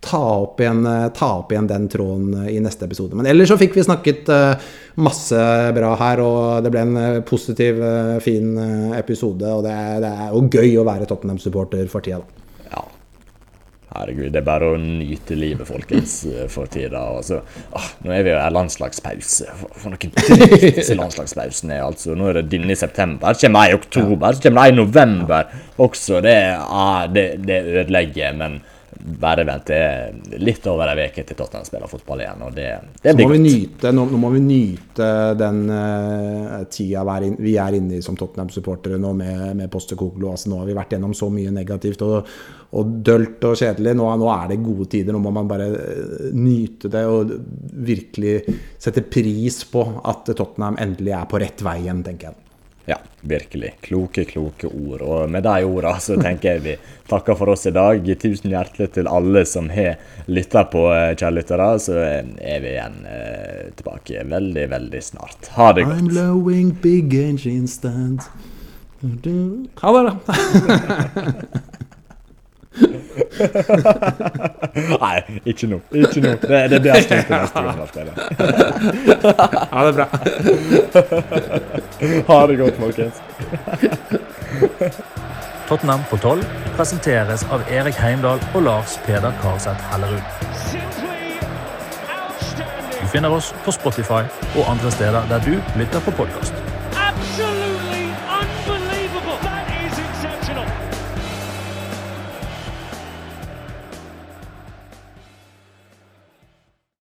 ta opp, igjen, eh, ta opp igjen den tråden eh, i neste episode. Men ellers så fikk vi snakket eh, masse bra her, og det ble en positiv, fin episode. Og det er, det er jo gøy å være Tottenham-supporter for tida, da. Herregud, det er bare å nyte livet, folkens, for tida. Altså, åh, nå er vi jo i landslagspause. For, for noe dritt landslagspausen er, altså. Nå er det denne i september, så kommer jeg i oktober, så kommer jeg i november også. Det, ah, det, det ødelegger, men bare vente litt over ei uke til Tottenham spiller fotball igjen. og det, det blir godt. Nyte, nå, nå, må vi nyte den uh, tida vi er inne i som Tottenham-supportere nå med, med Postekoglo. Altså, nå har vi vært gjennom så mye negativt og, og dølt og kjedelig. Nå, nå, er det gode tider. Nå må man bare uh, nyte det og virkelig sette pris på at Tottenham endelig er på rett vei igjen, tenker jeg. Ja, virkelig. Kloke, kloke ord. Og med de ordene så tenker jeg vi takker for oss i dag. Tusen hjertelig til alle som har lytta på, eh, kjære lyttere. Så er vi igjen eh, tilbake veldig, veldig snart. Ha det godt. I'm blowing big engine stand. Ha det, da. Nei, ikke nå. Ikke nå. Det, det blir av neste gang. Ha det bra. ha det godt, folkens. Tottenham på 12 presenteres av Erik Heimdal og Lars Peder Karseth Hellerud. Du finner oss på Spotify og andre steder der du lytter på podkast.